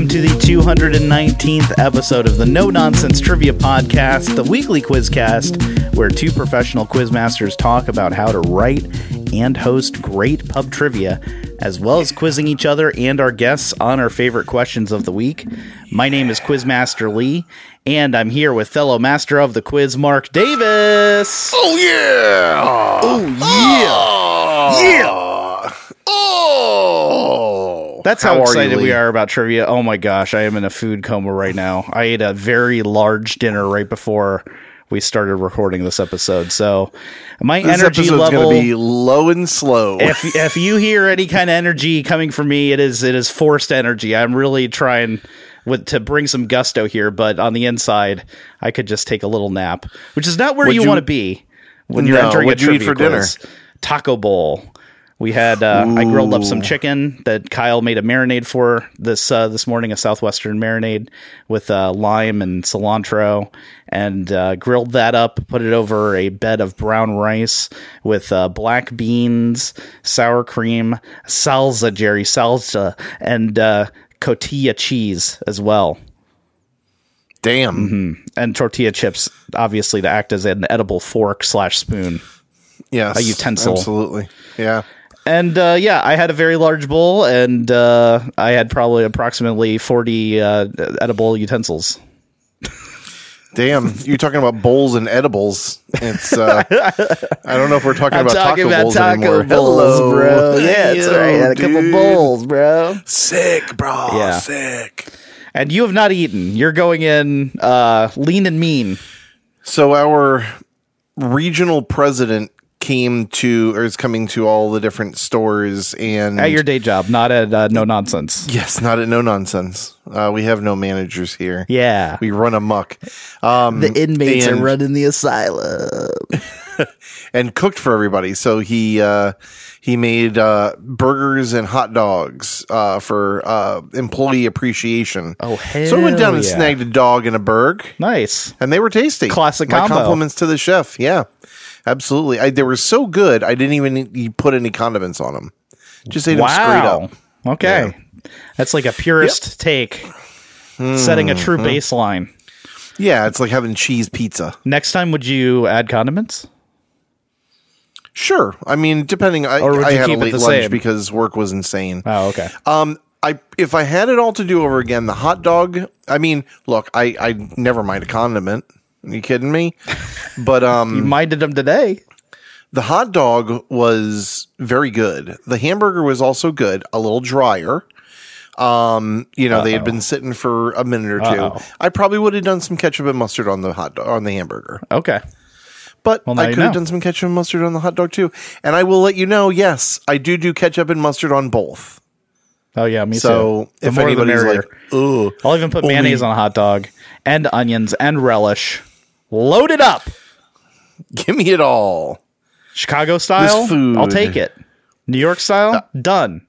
welcome to the 219th episode of the No Nonsense Trivia Podcast, the weekly quizcast where two professional quizmasters talk about how to write and host great pub trivia, as well as quizzing each other and our guests on our favorite questions of the week. My name is Quizmaster Lee, and I'm here with fellow master of the quiz, Mark Davis. Oh yeah! Oh, yeah! Ah. Yeah! That's how, you, excited we are about trivia. Oh my gosh, I am in a food coma right now. I ate a very large dinner right before we started recording this episode. So my This energy level gonna be low and slow. if if you hear any kind of energy coming from me, it is it is forced energy. I'm really trying with to bring some gusto here, but on the inside, I could just take a little nap, which is not where you, you- want to be when you're entering a you trivia for dinner? Taco bowl. We had uh, I grilled up some chicken that Kyle made a marinade for this uh, this morning, a southwestern marinade with uh, lime and cilantro, and uh, grilled that up. Put it over a bed of brown rice with uh, black beans, sour cream, salsa, Jerry salsa, and uh, cotija cheese as well, Damn. and tortilla chips, obviously to act as an edible fork slash spoon. Yes. A utensil. Absolutely. Yeah. And uh, yeah, I had a very large bowl, and uh, I had probably approximately forty uh, edible utensils. Damn. You're talking about bowls and edibles. It's uh I don't know if we're talking about talking taco bowls anymore. Hello. Yeah, that's right. I had a couple bowls, bro. Sick, bro. Yeah. Sick. And you have not eaten. You're going in uh, lean and mean. So our regional president came to or is coming to all the different stores and At your day job, not at uh, no nonsense. Yes, not at no nonsense. Uh, we have no managers here. Yeah, We run amok. Um, the inmates and, are running the asylum. and cooked for everybody. So he uh, he made uh, burgers and hot dogs uh, for uh, employee appreciation. Oh, hell! So I went down hell and snagged a dog and a burg, Nice. and they were tasty. Classic My combo. compliments to the chef. Yeah, absolutely. I, they were so good. I didn't even put any condiments on them. Just ate them straight Wow. up. Okay, that's like a purist take, setting a true Hmm. baseline. Yeah, it's like having cheese pizza. Next time, would you add condiments? Sure. I mean, depending. I, I had a late lunch same? because work was insane. Oh, okay. Um, I if I had it all to do over again, the hot dog. I mean, look, I I never mind a condiment. Are you kidding me? But um, you minded them today. the hot dog was very good. The hamburger was also good, a little drier. Um, you know, they had been sitting for a minute or 2 Uh-oh. I probably would have done some ketchup and mustard on the hot dog on the hamburger. Okay. But Well, I you could have done some ketchup and mustard on the hot dog too. And I will let you know, yes, I do do ketchup and mustard on both. Oh yeah, me So too. The if anybody's like, "Ugh," I'll even put only- mayonnaise on a hot dog and onions and relish. Load it up. give me it all. Chicago style, food. I'll take it. New York style, uh, done.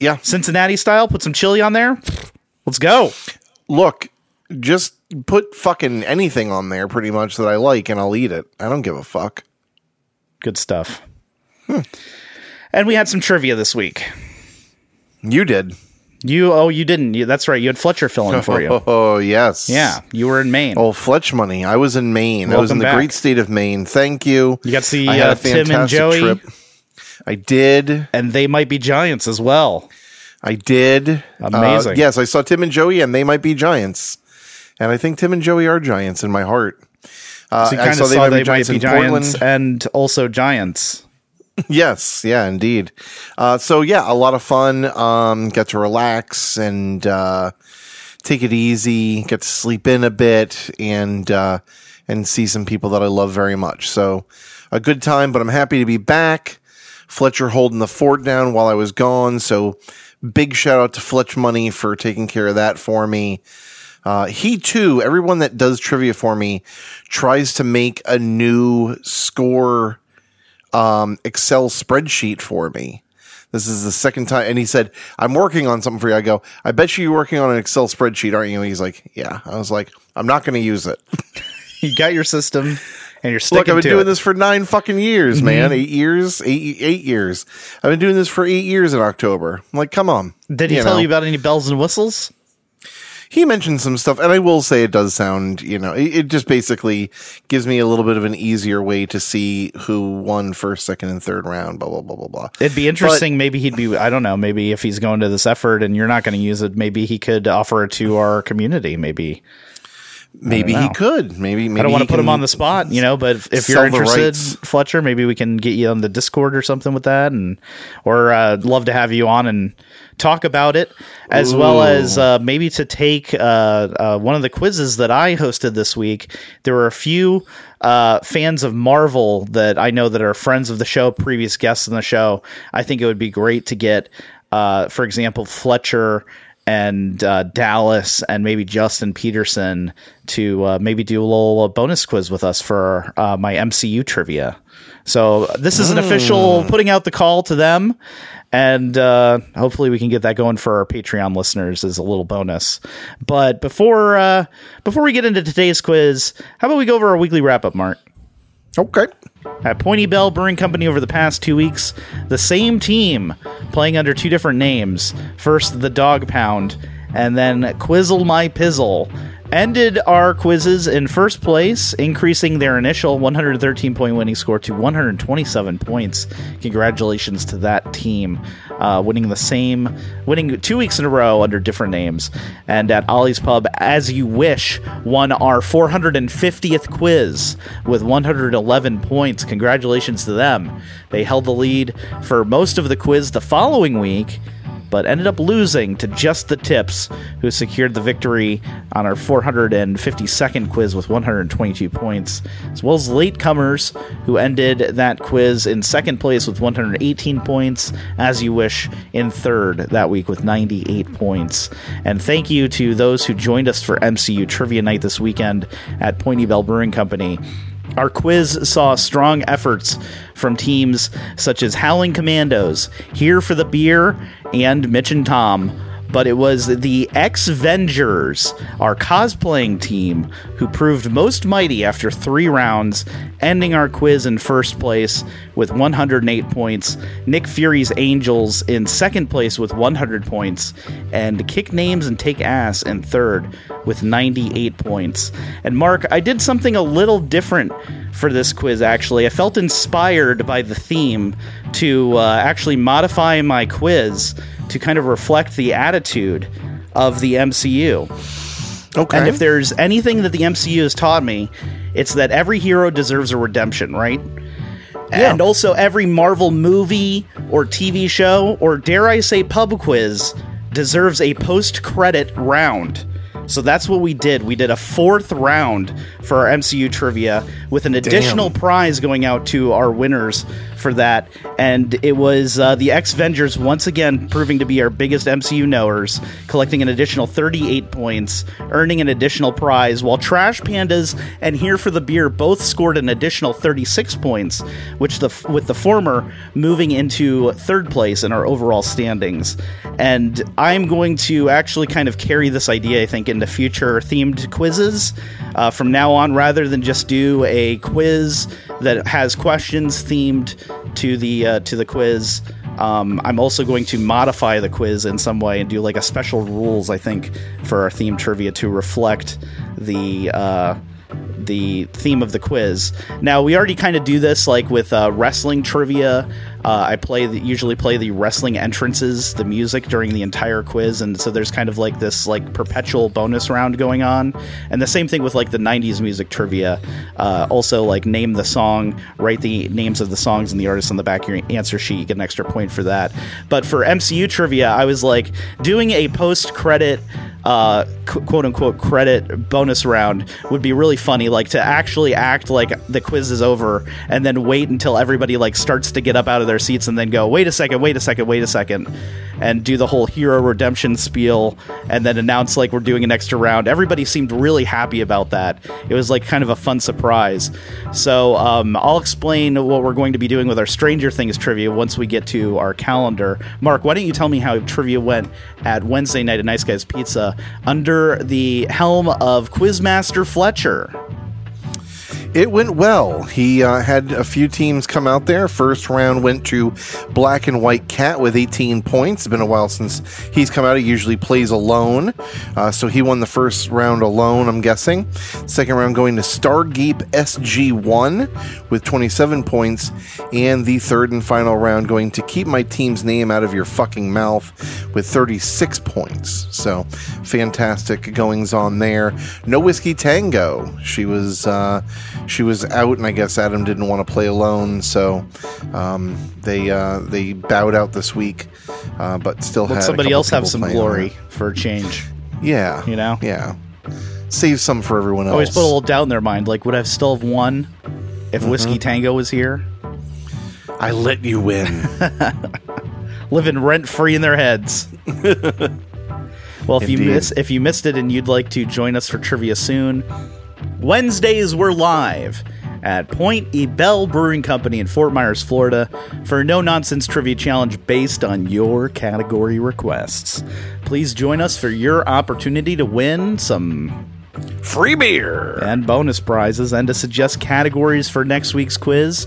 Yeah, Cincinnati style, put some chili on there. Let's go. look, just put fucking anything on there, pretty much that I like, and I'll eat it. I don't give a fuck. Good stuff. Hmm. And we had some trivia this week. You did. You oh you didn't. You, that's right. You had Fletcher filling for you. Oh yes, Yeah, you were in Maine. Oh, Fletch money. I was in Maine. I was Welcome in the back. great state of Maine. Thank you. You got to see uh, Tim and Joey, trip. I did. and they might be giants as well. I did. Amazing. Uh, yes, I saw Tim and Joey, and they might be giants. And I think Tim and Joey are giants in my heart. Uh, So you I kind of saw saw they might be giants Portland. and also giants. Yes, yeah, indeed. Uh, so yeah, a lot of fun. Um, get to relax and uh, take it easy. Get to sleep in a bit and uh, and see some people that I love very much. So a good time. But I'm happy to be back. Fletcher holding the fort down while I was gone. So big shout out to Fletch Money for taking care of that for me. Uh, he too, everyone that does trivia for me tries to make a new score um, Excel spreadsheet for me. This is the second time. And he said, I'm working on something for you. I go, I bet you you're working on an Excel spreadsheet, aren't you? And he's like, Yeah. I was like, I'm not going to use it. You got your system, and you're Look, sticking I've been doing it. this for nine fucking years, man. Eight years, eight, eight years. I've been doing this for eight years in October. I'm like, come on. Did he You tell know. you about any bells and whistles? He mentioned some stuff, and I will say it does sound, you know, it, it, just basically gives me a little bit of an easier way to see who won first, second, and third round. Blah blah blah blah blah. It'd be interesting. But, maybe he'd be. I don't know. Maybe if he's going to this effort and you're not going to use it, maybe he could offer it to our community. Maybe. Maybe he could. Maybe, maybe I don't want to put him on the spot, you know. But if, if you're interested, Fletcher, maybe we can get you on the Discord or something with that, and or uh, love to have you on and talk about it, as Ooh. well as uh, maybe to take uh, uh, one of the quizzes that I hosted this week. There were a few uh, fans of Marvel that I know that are friends of the show, previous guests on the show. I think it would be great to get, uh, for example, Fletcher and uh, Dallas and maybe Justin Peterson to uh, maybe do a little uh, bonus quiz with us for uh, my MCU trivia. So this is an official hmm. putting out the call to them, and uh, hopefully we can get that going for our Patreon listeners as a little bonus. But before uh, before we get into today's quiz, how about we go over our weekly wrap up, Mark? Okay. At Point Ybel Brewing Company over the past two weeks, the same team playing under two different names. First, the Dog Pound, and then Quizzle My Pizzle ended our quizzes in first place, increasing their initial 113 point winning score to 127 points. Congratulations to that team, uh, winning the same, winning two weeks in a row under different names. And at Ollie's Pub, as you wish, won our 450th quiz with 111 points. Congratulations to them. They held the lead for most of the quiz the following week but ended up losing to just the tips, who secured the victory on our 452nd quiz with 122 points, as well as latecomers, who ended that quiz in second place with 118 points, as you wish, in third that week with 98 points. And thank you to those who joined us for MCU Trivia Night this weekend at Point Ybel Brewing Company. Our quiz saw strong efforts from teams such as Howling Commandos, Here for the Beer, and Mitch and Tom but it was the X Vengers, our cosplaying team, who proved most mighty after three rounds, ending our quiz in first place with 108 points. Nick Fury's Angels in second place with 100 points, and Kick Names and Take Ass in third with 98 points. And Mark, I did something a little different for this quiz actually. I felt inspired by the theme to uh, actually modify my quiz to kind of reflect the attitude of the MCU. Okay. And if there's anything that the MCU has taught me, it's that every hero deserves a redemption, right? Yeah. And also every Marvel movie or TV show, or dare I say pub quiz, deserves a post credit round. So that's what we did. We did a fourth round for our MCU trivia with an additional Damn. prize going out to our winners for that. And it was uh, the X Vengers once again proving to be our biggest MCU knowers, collecting an additional 38 points, earning an additional prize, while Trash Pandas and Here for the Beer both scored an additional 36 points, which the with the former moving into third place in our overall standings. And I'm going to actually kind of carry this idea, I think, into future themed quizzes uh, from now on, rather than just do a quiz that has questions themed to the uh, to the quiz. Um, I'm also going to modify the quiz in some way and do like a special rules, I think, for our theme trivia to reflect the uh, the theme of the quiz. Now we already kind of do this like with uh, wrestling trivia. Uh, I play the, usually play the wrestling entrances, the music during the entire quiz, and so there's kind of like this like perpetual bonus round going on. And the same thing with like the '90s music trivia. Uh, also, like name the song, write the names of the songs and the artists on the back of your answer sheet. You get an extra point for that. But for MCU trivia, I was like doing a post credit uh, quote unquote credit bonus round would be really funny. Like to actually act like the quiz is over and then wait until everybody like starts to get up out of their seats and then go, wait a second, wait a second, wait a second, and do the whole hero redemption spiel and then announce like we're doing an extra round. Everybody seemed really happy about that. It was like kind of a fun surprise. So um, I'll explain what we're going to be doing with our Stranger Things trivia once we get to our calendar. Mark, why don't you tell me how trivia went at Wednesday night at Nice Guys Pizza? under the helm of Quizmaster Fletcher. It went well. He uh, had a few teams come out there. First round went to Black and White Cat with 18 points. It's been a while since he's come out. He usually plays alone. Uh, so he won the first round alone, I'm guessing. Second round going to Stargate SG1 with 27 points. And the third and final round going to Keep My Team's Name Out of Your Fucking Mouth with 36 points. So fantastic goings on there. No Whiskey Tango. She was. Uh, she was out, and I guess Adam didn't want to play alone, so um, they uh, they bowed out this week, uh, but still Let somebody else have some glory for a change. Yeah, You know? yeah. Save some for everyone else. Always put a little doubt in their mind. Like, would I still have won if Mm-hmm. Whiskey Tango was here? I let you win. living rent free in their heads. well, if you miss if you missed it and you'd like to join us for trivia soon, Wednesdays we're live at Point E Bell Brewing Company in Fort Myers, Florida, for a no nonsense trivia challenge based on your category requests. Please join us for your opportunity to win some Free beer. and bonus prizes and to suggest categories for next week's quiz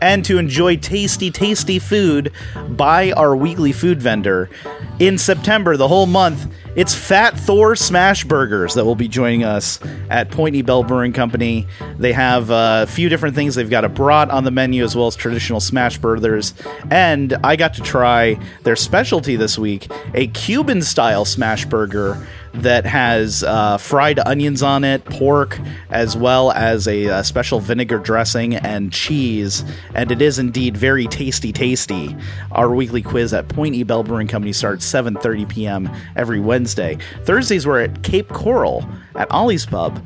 and to enjoy tasty, tasty food by our weekly food vendor. In September, the whole month, it's Fat Thor Smash Burgers that will be joining us at Point Ybel Brewing Company. They have uh, a few different things. They've got a brat on the menu as well as traditional smash burgers. And I got to try their specialty this week a Cuban style smash burger that has uh, fried onions on it, pork, as well as a, uh special vinegar dressing and cheese. And it is indeed very tasty, tasty. Our weekly quiz at Point E Bell Brewing Company starts 7:30 p.m. every Wednesday. Thursdays we're at Cape Coral at Ollie's Pub,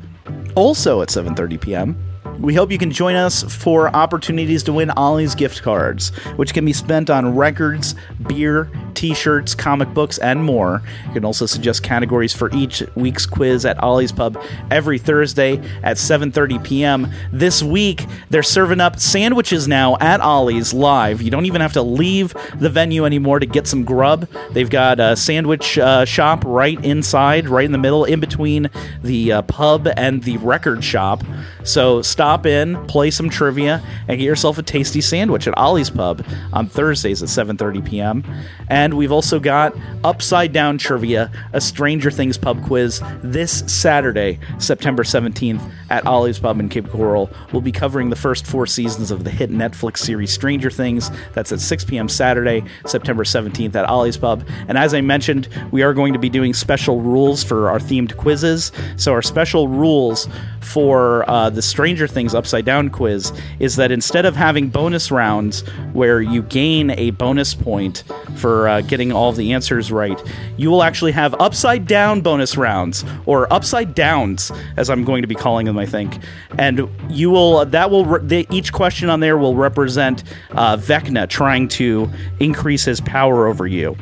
also at 7:30 p.m. We hope you can join us for opportunities to win Ollie's gift cards, which can be spent on records, beer, t-shirts, comic books, and more. You can also suggest categories for each week's quiz at Ollie's Pub every Thursday at 7:30 p.m. This week, they're serving up sandwiches now at Ollie's live. You don't even have to leave the venue anymore to get some grub. They've got a sandwich uh, shop right inside, right in the middle, in between the uh, pub and the record shop. So stop in, play some trivia, and get yourself a tasty sandwich at Ollie's Pub on Thursdays at 7:30 p.m. And we've also got Upside Down Trivia, a Stranger Things pub quiz this Saturday, September 17th at Ollie's Pub in Cape Coral. We'll be covering the first four seasons of the hit Netflix series Stranger Things. That's at 6 p.m. Saturday, September 17th at Ollie's Pub. And as I mentioned, we are going to be doing special rules for our themed quizzes. So our special rules for uh, the Stranger Things Upside Down quiz is that instead of having bonus rounds where you gain a bonus point for uh, getting all the answers right, you will actually have upside down bonus rounds or upside downs, as I'm going to be calling them, I think. And you will that will re- each question on there will represent uh, Vecna trying to increase his power over you.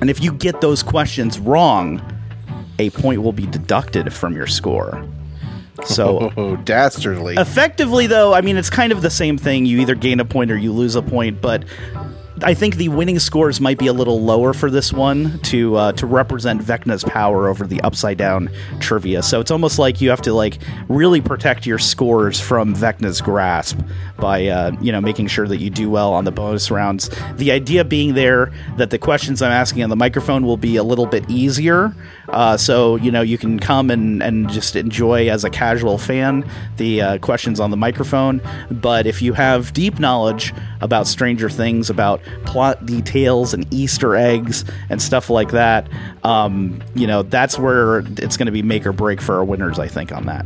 And if you get those questions wrong, a point will be deducted from your score. So Oh, dastardly. effectively though i mean it's kind of the same thing you either gain a point or you lose a point but I think the winning scores might be a little lower for this one to uh, to represent Vecna's power over the upside down trivia. So it's almost like you have to like really protect your scores from Vecna's grasp by uh, you know making sure that you do well on the bonus rounds. The idea being there that the questions I'm asking on the microphone will be a little bit easier, uh, so you know you can come and and just enjoy as a casual fan the uh, questions on the microphone. But if you have deep knowledge about Stranger Things, about plot details and Easter eggs and stuff like that, um, you know, that's where it's going to be make or break for our winners, I think, on that.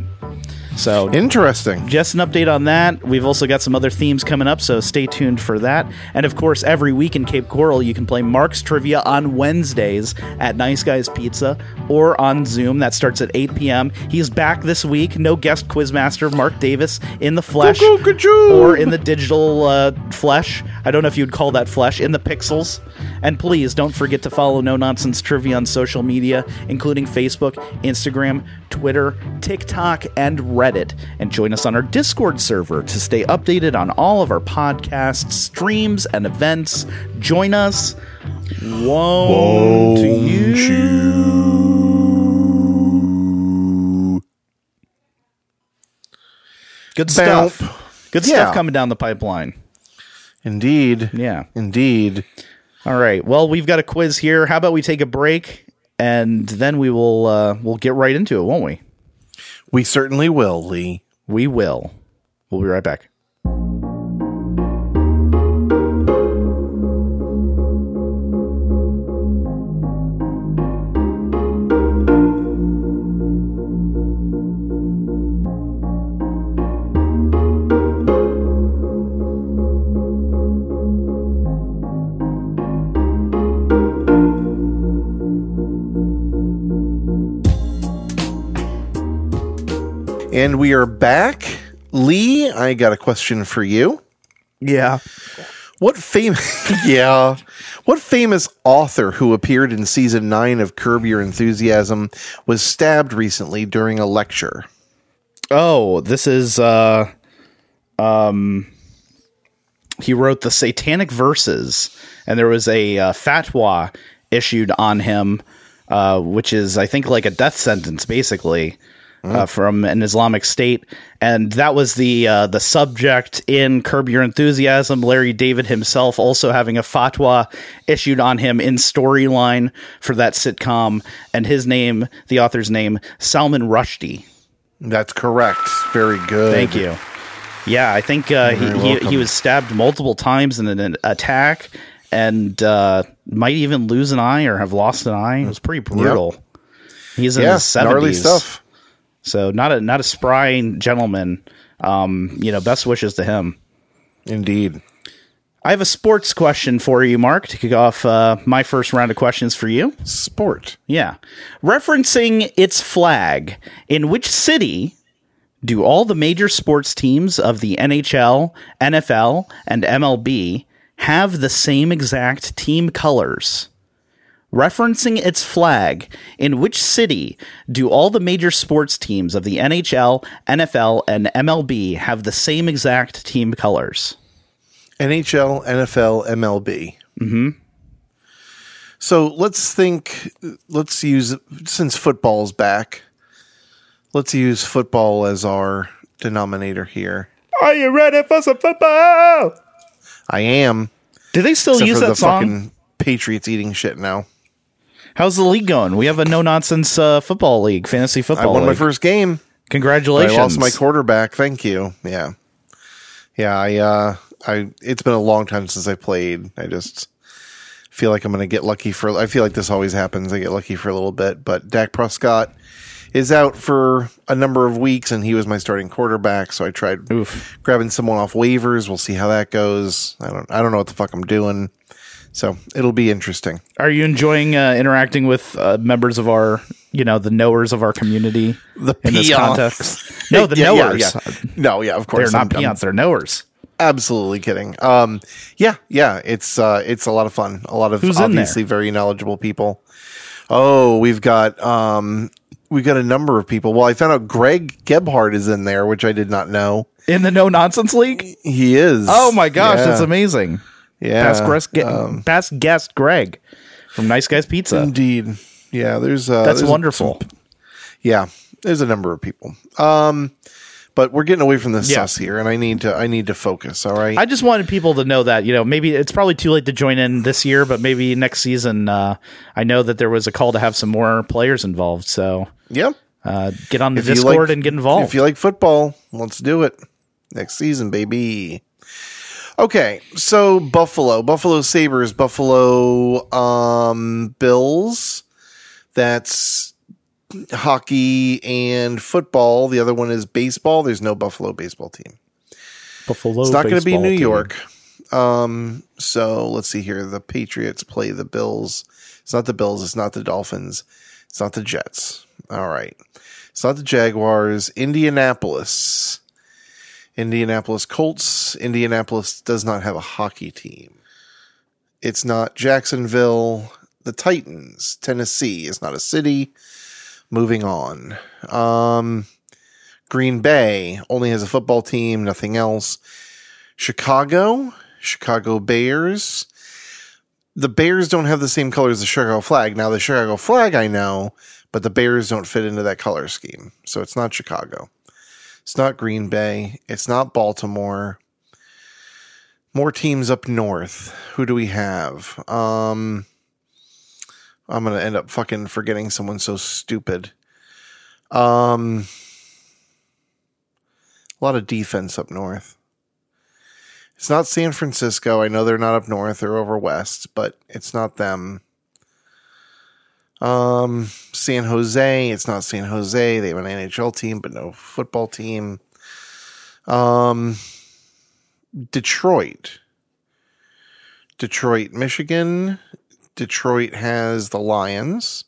So Interesting. just an update on that. We've also got some other themes coming up, so stay tuned for that. And of course, every week in Cape Coral, you can play Mark's Trivia on Wednesdays at Nice Guys Pizza or on Zoom. That starts at 8 p.m. He's back this week. No guest quizmaster Mark Davis in the flesh or in the digital uh, flesh. I don't know if you'd call that flesh, in the pixels. And please don't forget to follow No Nonsense Trivia on social media, including Facebook, Instagram, Twitter, TikTok, and Reddit. And join us on our Discord server to stay updated on all of our podcasts, streams, and events. Join us. Won't, you? Good Bow. stuff. Good Yeah. stuff coming down the pipeline. Indeed. Yeah. Indeed. All right. Well, we've got a quiz here. How about we take a break and then we will uh, we'll get right into it, won't we? We certainly will, Lee. We will. We'll be right back. And we are back. Lee, I got a question for you. Yeah. What famous Yeah. What famous author who appeared in season 9 of Curb Your Enthusiasm was stabbed recently during a lecture? Oh, this is uh um he wrote the satanic verses and there was a uh, fatwa issued on him uh which is I think like a death sentence basically. Uh, from an Islamic State, and that was the uh, the subject in Curb Your Enthusiasm. Larry David himself also having a fatwa issued on him in storyline for that sitcom, and his name, the author's name, Salman Rushdie. That's correct. Very good. Thank you. Yeah, I think uh, he, he he was stabbed multiple times in an attack, and uh, might even lose an eye or have lost an eye. It was pretty brutal. He's in Yeah, his gnarly seventies, stuff. So not a not a spry gentleman. Um, you know, best wishes to him. Indeed. I have a sports question for you, Mark, to kick off uh, my first round of questions for you. Sport. Yeah. Referencing its flag, in which city do all the major sports teams of the NHL, NFL, and MLB have the same exact team colors? Referencing its flag, in which city do all the major sports teams of the NHL, NFL, and MLB have the same exact team colors? NHL, NFL, MLB. Mm-hmm. So let's think. Let's use since football's back. Let's use football as our denominator here. Are you ready for some football? I am. Do they still Except use for the that song? fucking Patriots eating shit now. How's the league going? We have a no nonsense uh, football league, fantasy football. I won my first game. Congratulations! I lost my quarterback. Thank you. Yeah, yeah. I, uh, I. It's been a long time since I played. I just feel like I'm going to get lucky for. I feel like this always happens. I get lucky for a little bit, but Dak Prescott is out for a number of weeks, and he was my starting quarterback. So I tried Oof. grabbing someone off waivers. We'll see how that goes. I don't. I don't know what the fuck I'm doing. So it'll be interesting. Are you enjoying uh, interacting with uh, members of our, you know, the knowers of our community The in this peons. context? No, the Yeah, yeah, knowers. yeah. No, yeah, of course. They're not I'm- peons. They're knowers. absolutely kidding. Um, yeah, yeah, it's uh, it's a lot of fun. A lot of Who's obviously very knowledgeable people. Oh, we've got um, we've got a number of people. Well, I found out Greg Gebhardt is in there, which I did not know. In the no nonsense league. He is. Oh my gosh, Yeah. that's amazing! Yeah, Past guest, ge- um, past guest Greg from Nice Guys Pizza. indeed. Yeah, there's uh, That's there's wonderful. some- yeah, there's a number of people. Um, but we're getting away from the Yeah. sus here, and I need to I need to focus. All right. I just wanted people to know that you know maybe it's probably too late to join in this year, but maybe next season. Uh, I know that there was a call to have some more players involved, so yep. uh, get on the If Discord like- and get involved. If you like football, let's do it next season, baby. Okay, so Buffalo, Buffalo Sabres, Buffalo um, Bills. That's hockey and football. The other one is baseball. There's no Buffalo baseball team. Buffalo, It's not going to be New team. York. Um, so let's see here. The Patriots play the Bills. It's not the Bills. It's not the Dolphins. It's not the Jets. All right. It's not the Jaguars. Indianapolis. Indianapolis Colts. Indianapolis does not have a hockey team. It's not Jacksonville. The Titans. Tennessee is not a city. Moving on. Um, Green Bay only has a football team, nothing else. Chicago, Chicago Bears. The Bears don't have the same color as the Chicago flag. Now, the Chicago flag I know, but the Bears don't fit into that color scheme. So it's not Chicago. It's not Green Bay. It's not Baltimore. More teams up north. Who do we have? Um, I'm gonna end up fucking forgetting someone so stupid. Um, a lot of defense up north. It's not San Francisco. I know they're not up north; they're over west, but it's not them. Um, San Jose. It's not San Jose. They have an NHL team, but no football team. Um, Detroit. Detroit, Michigan. Detroit has the Lions.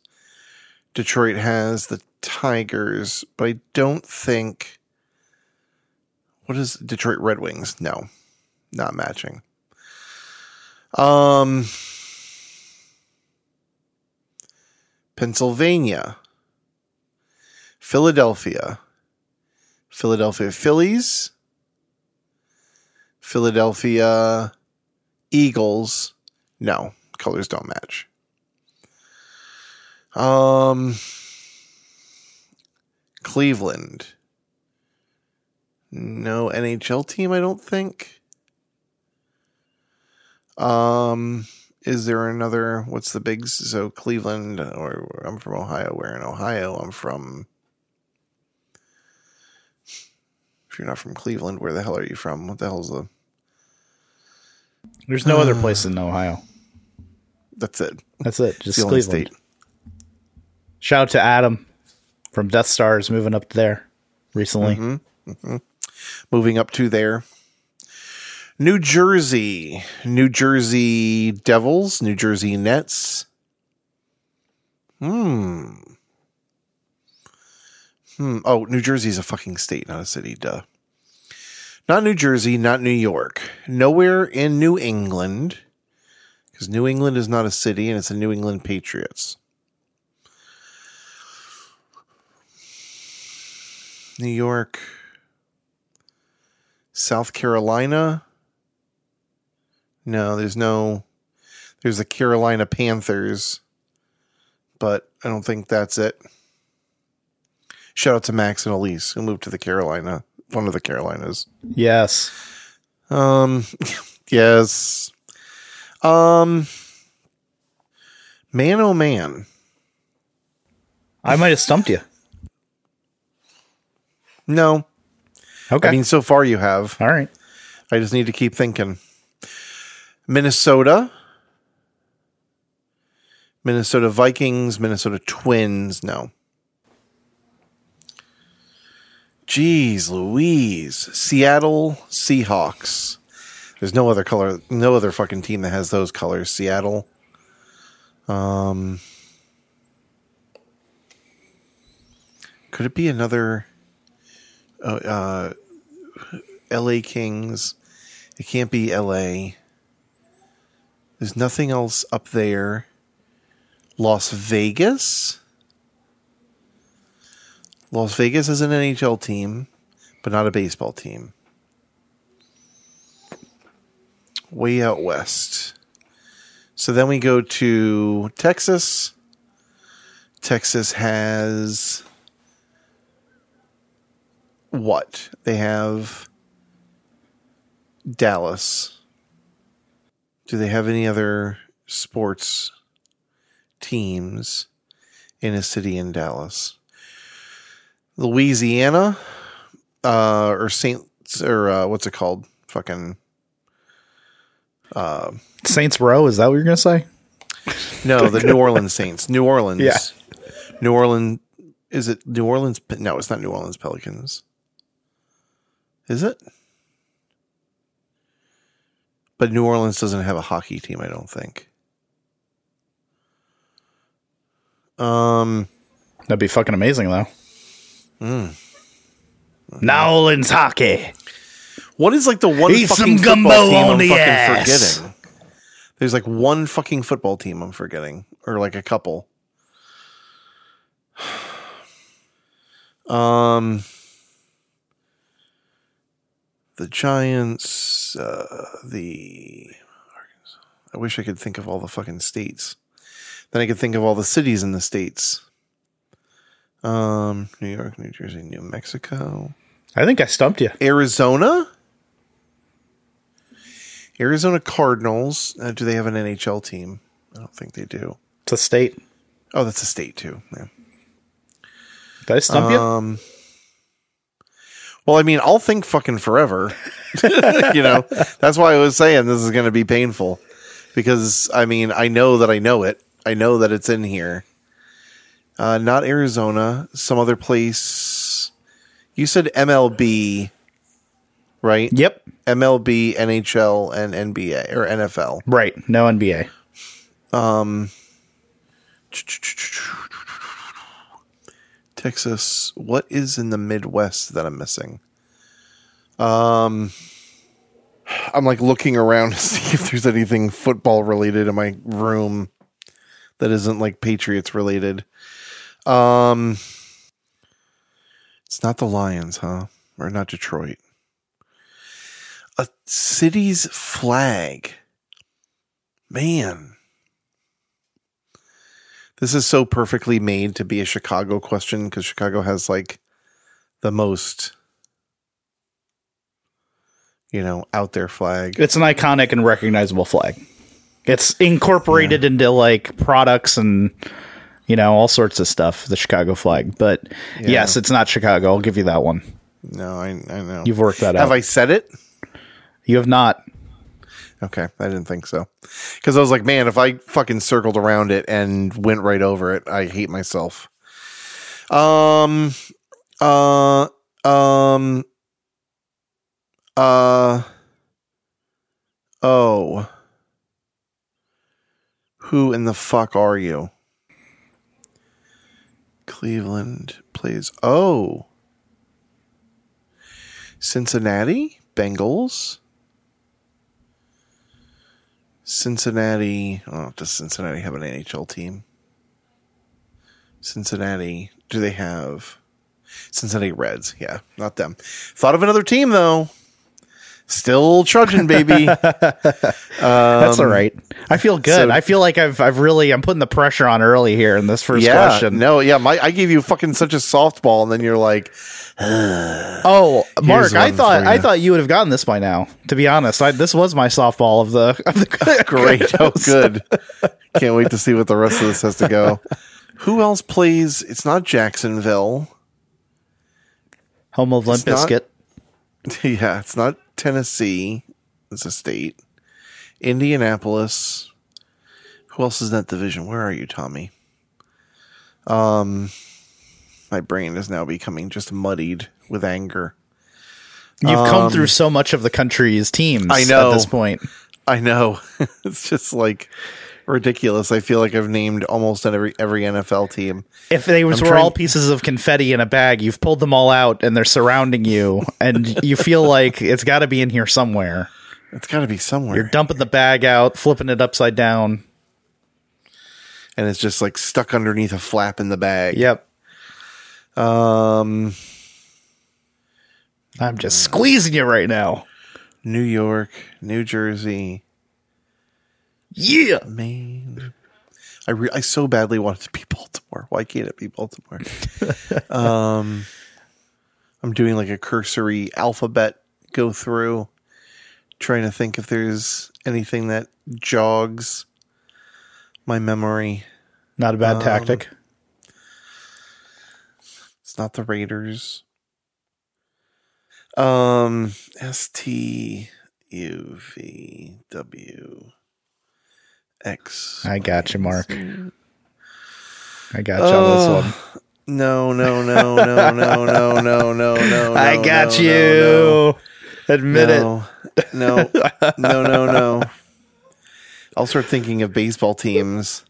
Detroit has the Tigers, but I don't think. What is Detroit Red Wings? No, not matching. Um, Pennsylvania, Philadelphia, Philadelphia Phillies, Philadelphia Eagles. No, colors don't match. Um, Cleveland. No NHL team, I don't think. Um, is there another? What's the big? So Cleveland, or I'm from Ohio. Where in Ohio? I'm from. If you're not from Cleveland, where the hell are you from? What the hell's the? There's no other place in Ohio. That's it. That's it. Just Cleveland. state. Shout out to Adam from Death Stars moving up there recently. Mm-hmm. Moving up to there. New Jersey. New Jersey Devils. New Jersey Nets. Hmm. Hmm. Oh, New Jersey is a fucking state, not a city. Duh. Not New Jersey, not New York. Nowhere in New England. Because New England is not a city and it's the New England Patriots. New York. South Carolina. No, there's no. There's the Carolina Panthers, but I don't think that's it. Shout out to Max and Elise who moved to the Carolina, one of the Carolinas. Yes. Um, yes. Um, man, oh man. I might have stumped you. No, Okay. I mean so far you have. All right. I just need to keep thinking. Minnesota. Minnesota Vikings, Minnesota Twins. No. Jeez Louise. Seattle Seahawks. There's no other color, no other fucking team that has those colors. Seattle. Um, could it be another uh, uh, LA Kings? It can't be LA. There's nothing else up there. Las Vegas. Las Vegas is an NHL team, but not a baseball team. Way out west. So then we go to Texas. Texas has what? They have Dallas. Do they have any other sports teams in a city in Dallas? Louisiana, uh, or Saint, or uh, what's it called? Fucking Saints Row, is that what you're going to say? no, the New Orleans Saints. New Orleans. Yeah. New Orleans. Is it New Orleans? No, it's not New Orleans Pelicans. Is it? But New Orleans doesn't have a hockey team, I don't think. Um, That'd be fucking amazing, though. Hmm. Nowlands hockey. what is like the one Eat fucking some gumbo football team on I'm the fucking ass. forgetting? There's like one fucking football team I'm forgetting, or like a couple. Um, the Giants, uh, the. I wish I could think of all the fucking states. Then I could think of all the cities in the states. Um, New York, New Jersey, New Mexico. I think I stumped you. Arizona. Arizona Cardinals. Uh, do they have an NHL team? I don't think they do. It's a state. Oh, that's a state too. Yeah. Did I stump you? Um, well, I mean, I'll think fucking forever. you know, that's why I was saying this is going to be painful because I mean, I know that I know it. I know that it's in here. Uh, not Arizona, some other place. You said MLB, right? Yep. MLB, NHL, and NBA or NFL. Right. No NBA. Texas. What is in the Midwest that I'm missing? Um, I'm like looking around to see if there's anything football related in my room that isn't like Patriots related. Um, it's not the Lions, huh? Or not Detroit. A city's flag. Man. This is so perfectly made to be a Chicago question because Chicago has like the most, you know, out there flag. It's an iconic and recognizable flag. It's incorporated into like products and you know all sorts of stuff. The Chicago flag, but yes, it's not Chicago. I'll give you that one. No, I, I know. You've worked that have out. Have I said it? you have not. Okay, I didn't think so. Because I was like, man, if I fucking circled around it and went right over it, I hate myself. Um, uh, um, uh, oh. Who in the fuck are you? Cleveland plays. Oh. Cincinnati Bengals. Cincinnati. Oh, does Cincinnati have an NHL team? Cincinnati. Do they have Cincinnati Reds? Yeah, not them. Thought of another team though. Still trudging, baby. That's all right. I feel good. Um, so- I feel like I've I've really I'm putting the pressure on early here in this first yeah, question. no, yeah. My I gave you fucking such a softball, and then you're like, Oh, Mark, I thought I you. thought you would have gotten this by now. To be honest, I, this was my softball of the of the Great. Oh, good. Can't wait to see what the rest of this has to go. Who else plays? It's not Jacksonville. home of Limp Bizkit. Yeah, it's not Tennessee. is a state. Indianapolis. Who else is in that division? Where are you, Tommy? Um, my brain is now becoming just muddied with anger. You've come through so much of the country's teams. Um, I know. at this point. I know. it's just like ridiculous. I feel like I've named almost every every NFL team. If they was, were trying- all pieces of confetti in a bag, you've pulled them all out and they're surrounding you, and you feel like it's got to be in here somewhere. It's got to be somewhere. You're dumping the bag out, flipping it upside down. and it's just like stuck underneath a flap in the bag. Yep. Um, I'm just squeezing you right now. New York, New Jersey, Yeah. Maine. I re- I so badly want it to be Baltimore. Why can't it be Baltimore? um, I'm doing like a cursory alphabet go through, trying to think if there's anything that jogs my memory. Not a bad tactic. It's not the Raiders. Um, S T U V W X. I got you, Mark. I got you on this one. No, no, no, no, no, no, no, no, no. I got no, you. no, Admit it. no, no, no, no, no. I'll start thinking of baseball teams.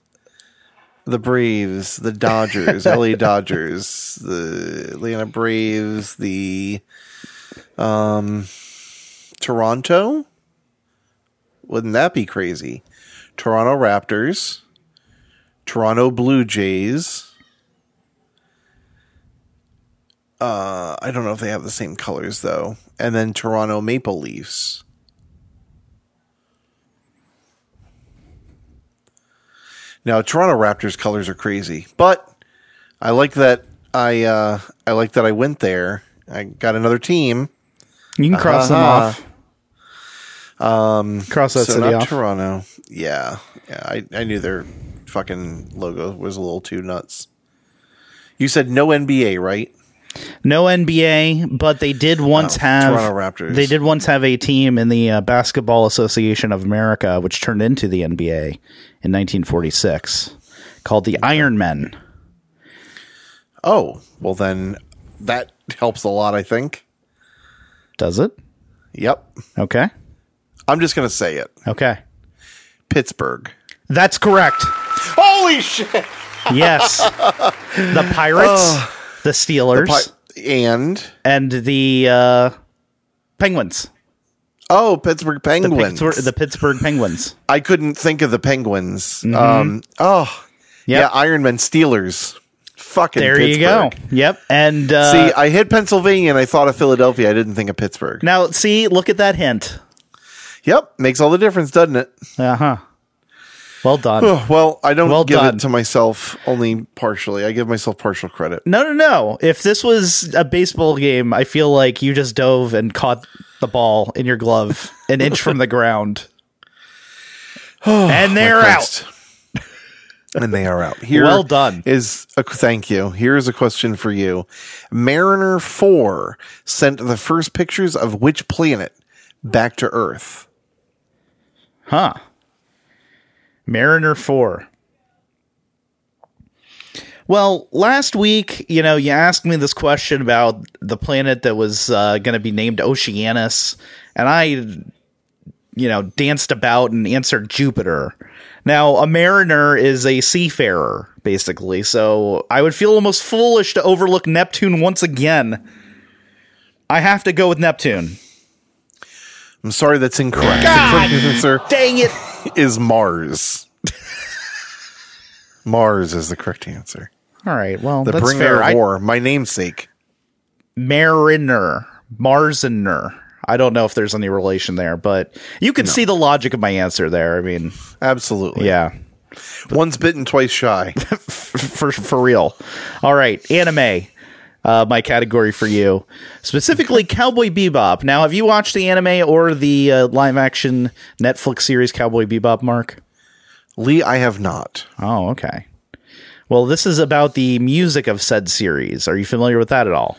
The Braves, the Dodgers, LA Dodgers, the Atlanta Braves, the um Toronto. Wouldn't that be crazy? Toronto Raptors, Toronto Blue Jays. Uh, I don't know if they have the same colors though. And then Toronto Maple Leafs. Now, Toronto Raptors colors are crazy, but I like that I uh, I like that I went there I got another team. You can cross them Uh-huh. off. Um, cross that so city not off. Toronto. Yeah, yeah. I, I knew their fucking logo was a little too nuts. You said no NBA, right? No NBA, but they did once Oh, have Toronto Raptors. They did once have a team in the uh, Basketball Association of America, which turned into the NBA in 1946, called the Iron Men. Oh, well then that helps a lot. I think. Does it? Yep. Okay. I'm just gonna say it. Okay. Pittsburgh. That's correct. Holy shit! Yes. the Pirates, the Steelers, Pi- and and the uh, Penguins. oh, Pittsburgh The Penguins. Pittsburgh, the Pittsburgh Penguins. I couldn't think of the Penguins. Um. Oh, Mm-hmm. Yep. yeah. Iron Man Steelers. Fucking. There you go. Yep. And uh, See, I hit Pennsylvania and I thought of Philadelphia. I didn't think of Pittsburgh. now, see, look at that hint. Yep, makes all the difference, doesn't it? Uh huh. Well done. Oh, well, I don't Well give done. it to myself only partially. I give myself partial credit. No, no, no. If this was a baseball game, I feel like you just dove and caught the ball in your glove an inch from the ground. and they're out. And they are out. Here Well done. Is a, thank you. Here's a question for you. Mariner 4 sent the first pictures of which planet back to Earth? Huh. Mariner 4. Well, last week, you know, you asked me this question about the planet that was uh, going to be named Oceanus, and I, you know, danced about and answered Jupiter. Now, a mariner is a seafarer, basically, so I would feel almost foolish to overlook Neptune once again. I have to go with Neptune. I'm sorry, that's incorrect. God! The correct answer Dang it! is Mars. Mars is the correct answer. All right, well, The bringer fair. of war, my namesake. Mariner, Marzener. I don't know if there's any relation there, but you can see the logic of my answer there. I mean, Absolutely. yeah, Once bitten, twice shy. for for real. All right, anime. Uh, my category for you, specifically Cowboy Bebop. Now, have you watched the anime or the uh, live action Netflix series Cowboy Bebop, Mark? Lee, I have not. Oh, okay. Well, this is about the music of said series. Are you familiar with that at all?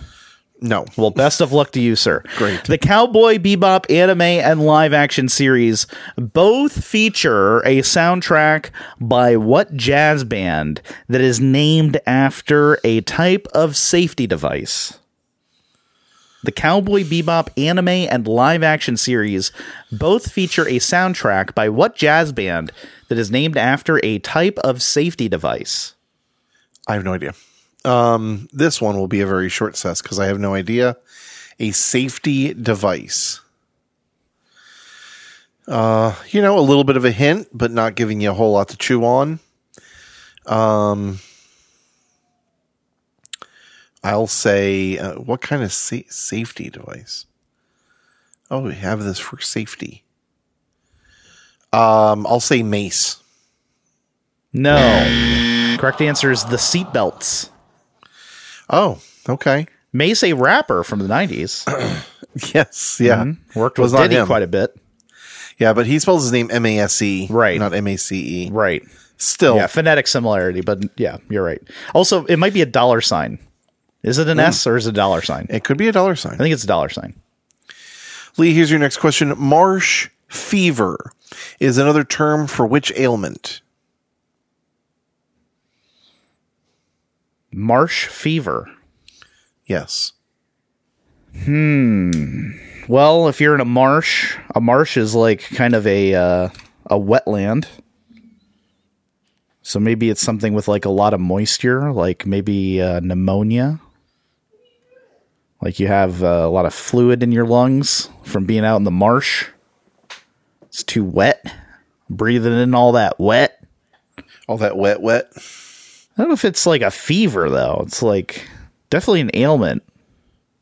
No. Well, best of luck to you, sir. Great. The Cowboy Bebop anime and live action series both feature a soundtrack by what jazz band that is named after a type of safety device? The Cowboy Bebop anime and live action series both feature a soundtrack by what jazz band that is named after a type of safety device? I have no idea. Um, this one will be a very short sess because I have no idea. A safety device. Uh, you know, a little bit of a hint, but not giving you a whole lot to chew on. Um, I'll say, uh, what kind of sa- safety device? Oh, we have this for safety. Um, I'll say mace. No. Correct answer is the seatbelts. Oh, okay. Mace, a rapper from the 90s. Yes, yeah. Mm-hmm. Worked Was with Diddy quite a bit. Yeah, but he spells his name M A S E, Right. Not M A C E. Right. Still, Yeah, phonetic similarity, but yeah, you're right. Also, it might be a dollar sign. Is it an hmm. S or is it a dollar sign? it could be a dollar sign. I think it's a dollar sign. Lee, here's your next question. Marsh fever is another term for which ailment? Marsh fever. Yes. Hmm. Well, if you're in a marsh, a marsh is like kind of a uh, a wetland. So maybe it's something with like a lot of moisture, like maybe uh, pneumonia. Like you have uh, a lot of fluid in your lungs from being out in the marsh. It's too wet. Breathing in all that wet. All that wet, wet. I don't know if it's like a fever though. It's like definitely an ailment,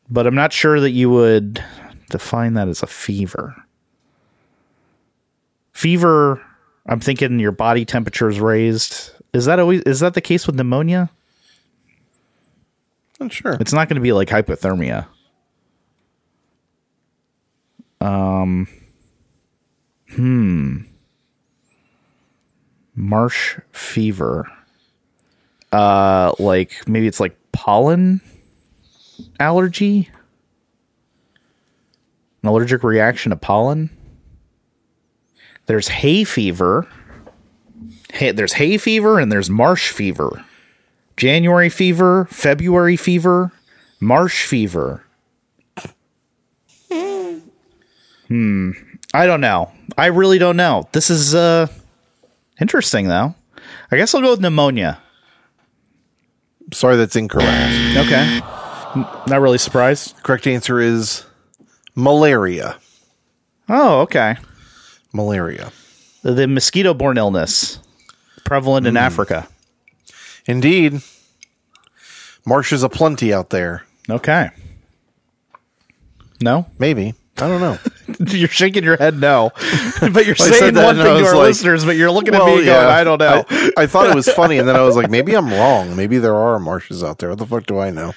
but I'm not sure that you would define that as a fever. Fever, I'm thinking your body temperature is raised. Is that always is that the case with pneumonia? Not sure. It's not going to be like hypothermia. Um hmm. Marsh fever. Uh, like maybe it's like pollen allergy, an allergic reaction to pollen. There's hay fever. Hay, there's hay fever and there's marsh fever. January fever, February fever, marsh fever. Hmm. I don't know. I really don't know. This is uh interesting though. I guess I'll go with pneumonia. Sorry, that's incorrect. Okay. Not really surprised. Correct answer is malaria. Oh, okay. Malaria. The, the mosquito-borne illness prevalent in hmm. Africa. Indeed. Marshes aplenty out there. Okay. No, Maybe. I don't know. you're shaking your head no, but you're said saying one thing to our like, listeners, but you're looking at Well, me going, I don't know. I, I thought it was funny, and then I was like, maybe I'm wrong. Maybe there are marshes out there. What the fuck do I know?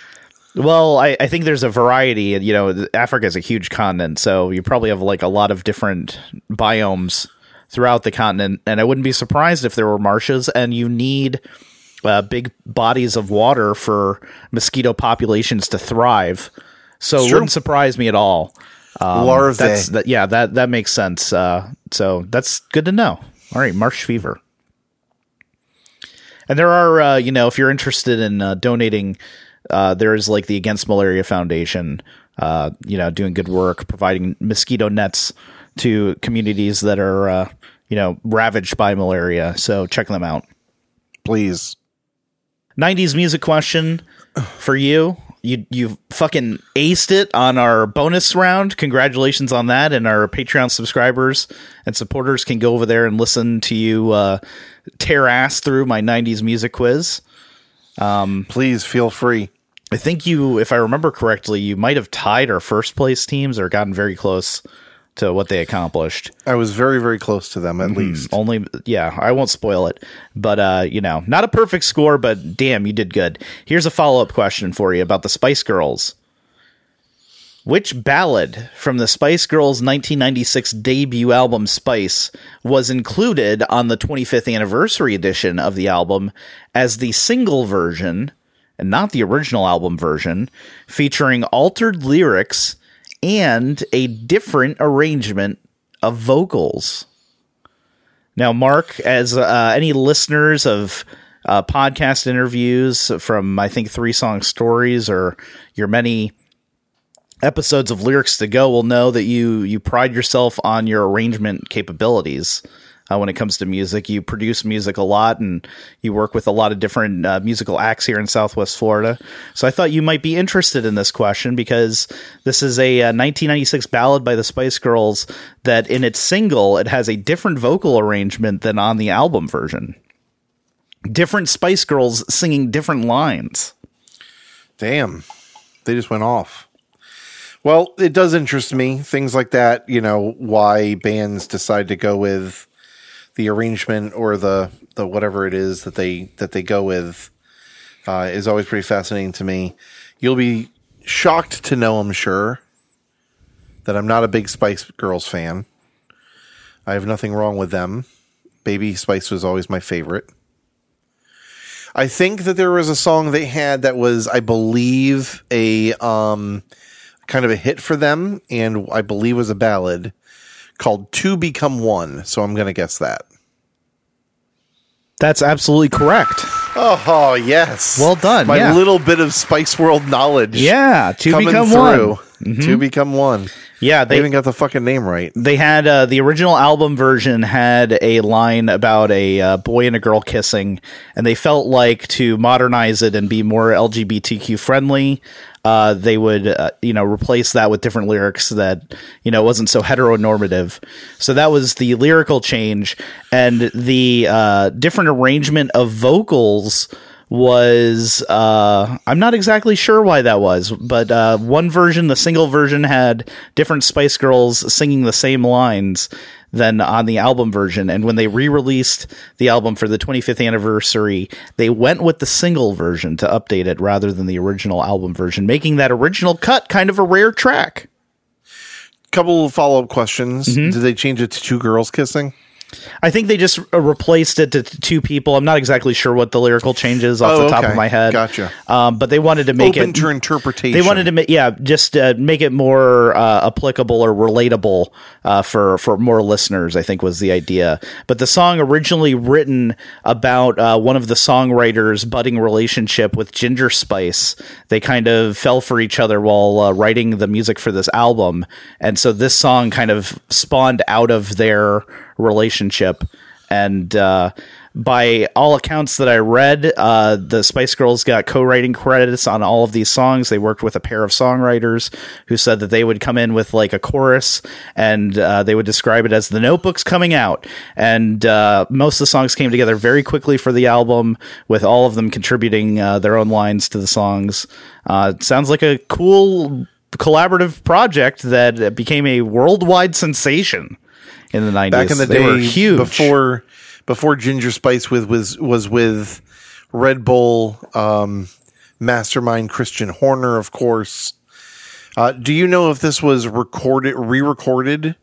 Well, I, I think there's a variety. and You know, Africa is a huge continent, so you probably have like a lot of different biomes throughout the continent. And I wouldn't be surprised if there were marshes, and you need uh, big bodies of water for mosquito populations to thrive. So it wouldn't surprise me at all. Larvae. That's that. Yeah, that that makes sense. Uh, so that's good to know. All right, marsh fever. And there are, uh, you know, if you're interested in uh, donating, uh, there is like the Against Malaria Foundation, uh, you know, doing good work, providing mosquito nets to communities that are, uh, you know, ravaged by malaria. So check them out. Please. 90s music question for you. You you fucking aced it on our bonus round. Congratulations on that. And our Patreon subscribers and supporters can go over there and listen to you uh, tear ass through my 90s music quiz. Please feel free. I think you, if I remember correctly, you might have tied our first place teams or gotten very close to what they accomplished. I was very, very close to them, Mm-hmm. at least. Only, yeah, I won't spoil it, but uh, you know, not a perfect score, but damn, you did good. Here's a follow up question for you about the Spice Girls. Which ballad from the Spice Girls' 1996 debut album Spice was included on the 25th anniversary edition of the album as the single version, and not the original album version, featuring altered lyrics and a different arrangement of vocals? Now, Mark, as uh, any listeners of uh, podcast interviews from, I think, Three Song Stories or your many episodes of Lyrics to Go will know that you you pride yourself on your arrangement capabilities. Uh, when it comes to music, you produce music a lot, and you work with a lot of different uh, musical acts here in Southwest Florida. So I thought you might be interested in this question because this is a, uh 1996 ballad by the Spice Girls that, in its single, it has a different vocal arrangement than on the album version. Different Spice Girls singing different lines. Damn. They just went off. Well, it does interest me. Things like that, you know, why bands decide to go with the arrangement or the the whatever it is that they that they go with uh, is always pretty fascinating to me. You'll be shocked to know, I'm sure, that I'm not a big Spice Girls fan. I have nothing wrong with them. Baby Spice was always my favorite. I think that there was a song they had that was, I believe, a um, kind of a hit for them, and I believe was a ballad called Two Become One. So I'm going to guess that. That's absolutely correct. Oh, oh, yes. Well done, My yeah. little bit of Spice World knowledge. Yeah, to coming become through. one. To become one. Yeah, They they even got the fucking name right. they had uh, the original album version had a line about a uh, boy and a girl kissing, and they felt like to modernize it and be more LGBTQ friendly, uh, they would uh, you know replace that with different lyrics that you know wasn't so heteronormative. So that was the lyrical change, and the uh, different arrangement of vocals was uh I'm not exactly sure why that was, but uh one version, the single version had different Spice Girls singing the same lines than on the album version and when they re-released the album for the 25th anniversary, they went with the single version to update it rather than the original album version, making that original cut kind of a rare track. couple of follow up questions. Mm-hmm. Did they change it to two girls kissing? I think they just uh, replaced it to, two people. I'm not exactly sure what the lyrical change is off Oh, the top okay. of my head. Gotcha. Um, but they wanted to make Open it to interpretation. They wanted to make yeah, just uh, make it more uh, applicable or relatable uh, for for more listeners. I think was the idea. But the song originally written about uh, one of the songwriters' budding relationship with Ginger Spice. They kind of fell for each other while uh, writing the music for this album, and so this song kind of spawned out of their relationship and uh, by all accounts that I read, uh, the Spice Girls got co-writing credits on all of these songs. They worked with a pair of songwriters who said that they would come in with like a chorus, and uh, they would describe it as the Notebook's coming out. And uh, most of the songs came together very quickly for the album, with all of them contributing uh, their own lines to the songs. Uh, sounds like a cool collaborative project that became a worldwide sensation in the 90s. back in the they day were huge. before before Ginger Spice with was was with Red Bull um, mastermind Christian Horner, of course. Uh, do you know if this was recorded, re-recorded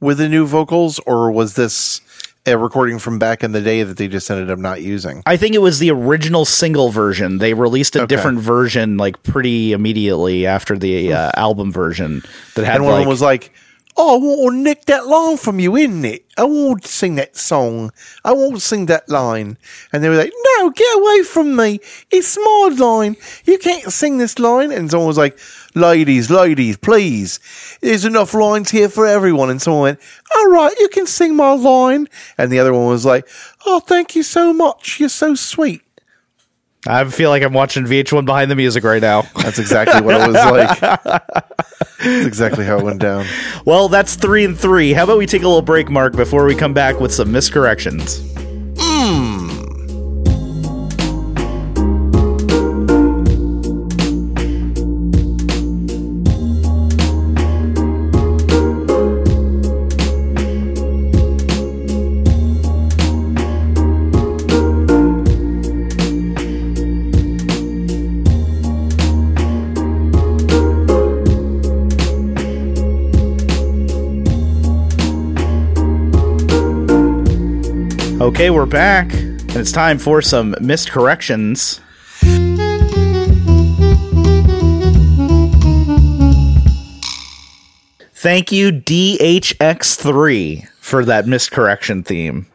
with the new vocals, or was this a recording from back in the day that they just ended up not using? I think it was the original single version. They released a different version like pretty immediately after the uh, album version that had And one of like them was like, "Oh, I want to nick that line from you, isn't it? I want to sing that song. I want to sing that line." And they were like, "No, get away from me! It's my line. You can't sing this line." And someone was like, "Ladies, ladies, please. There's enough lines here for everyone." And someone went, "All right, you can sing my line." And the other one was like, "Oh, thank you so much. You're so sweet." I feel like I'm watching VH1 behind the music right now. That's exactly what it was like. That's exactly how it went down. well, that's three and three. How about we take a little break, Mark, before we come back with some miscorrections? Hmm. Okay, we're back, and it's time for some missed corrections. Thank you, DHX3, for that missed correction theme.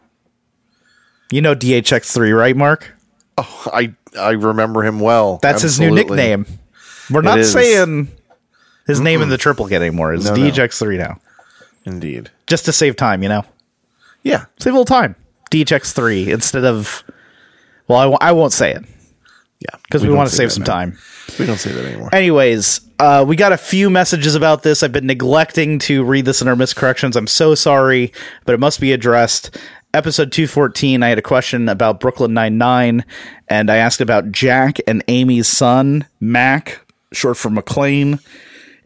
You know DHX3, right, Mark? Oh, I I remember him well. That's his new nickname. We're not saying his name in the triplicate anymore. It's No, no. DHX3 now. Indeed. Just to save time, you know? Yeah. Save a little time. DHX3 instead of. Well, I w- I won't say it Yeah. because we, don't want to save some now. time. We don't say that anymore. Anyways, uh, we got a few messages about this. I've been neglecting to read this in our miscorrections. I'm so sorry, but it must be addressed. Episode 214, I had a question about Brooklyn Nine-Nine, and I asked about Jack and Amy's son, Mac, short for McClane.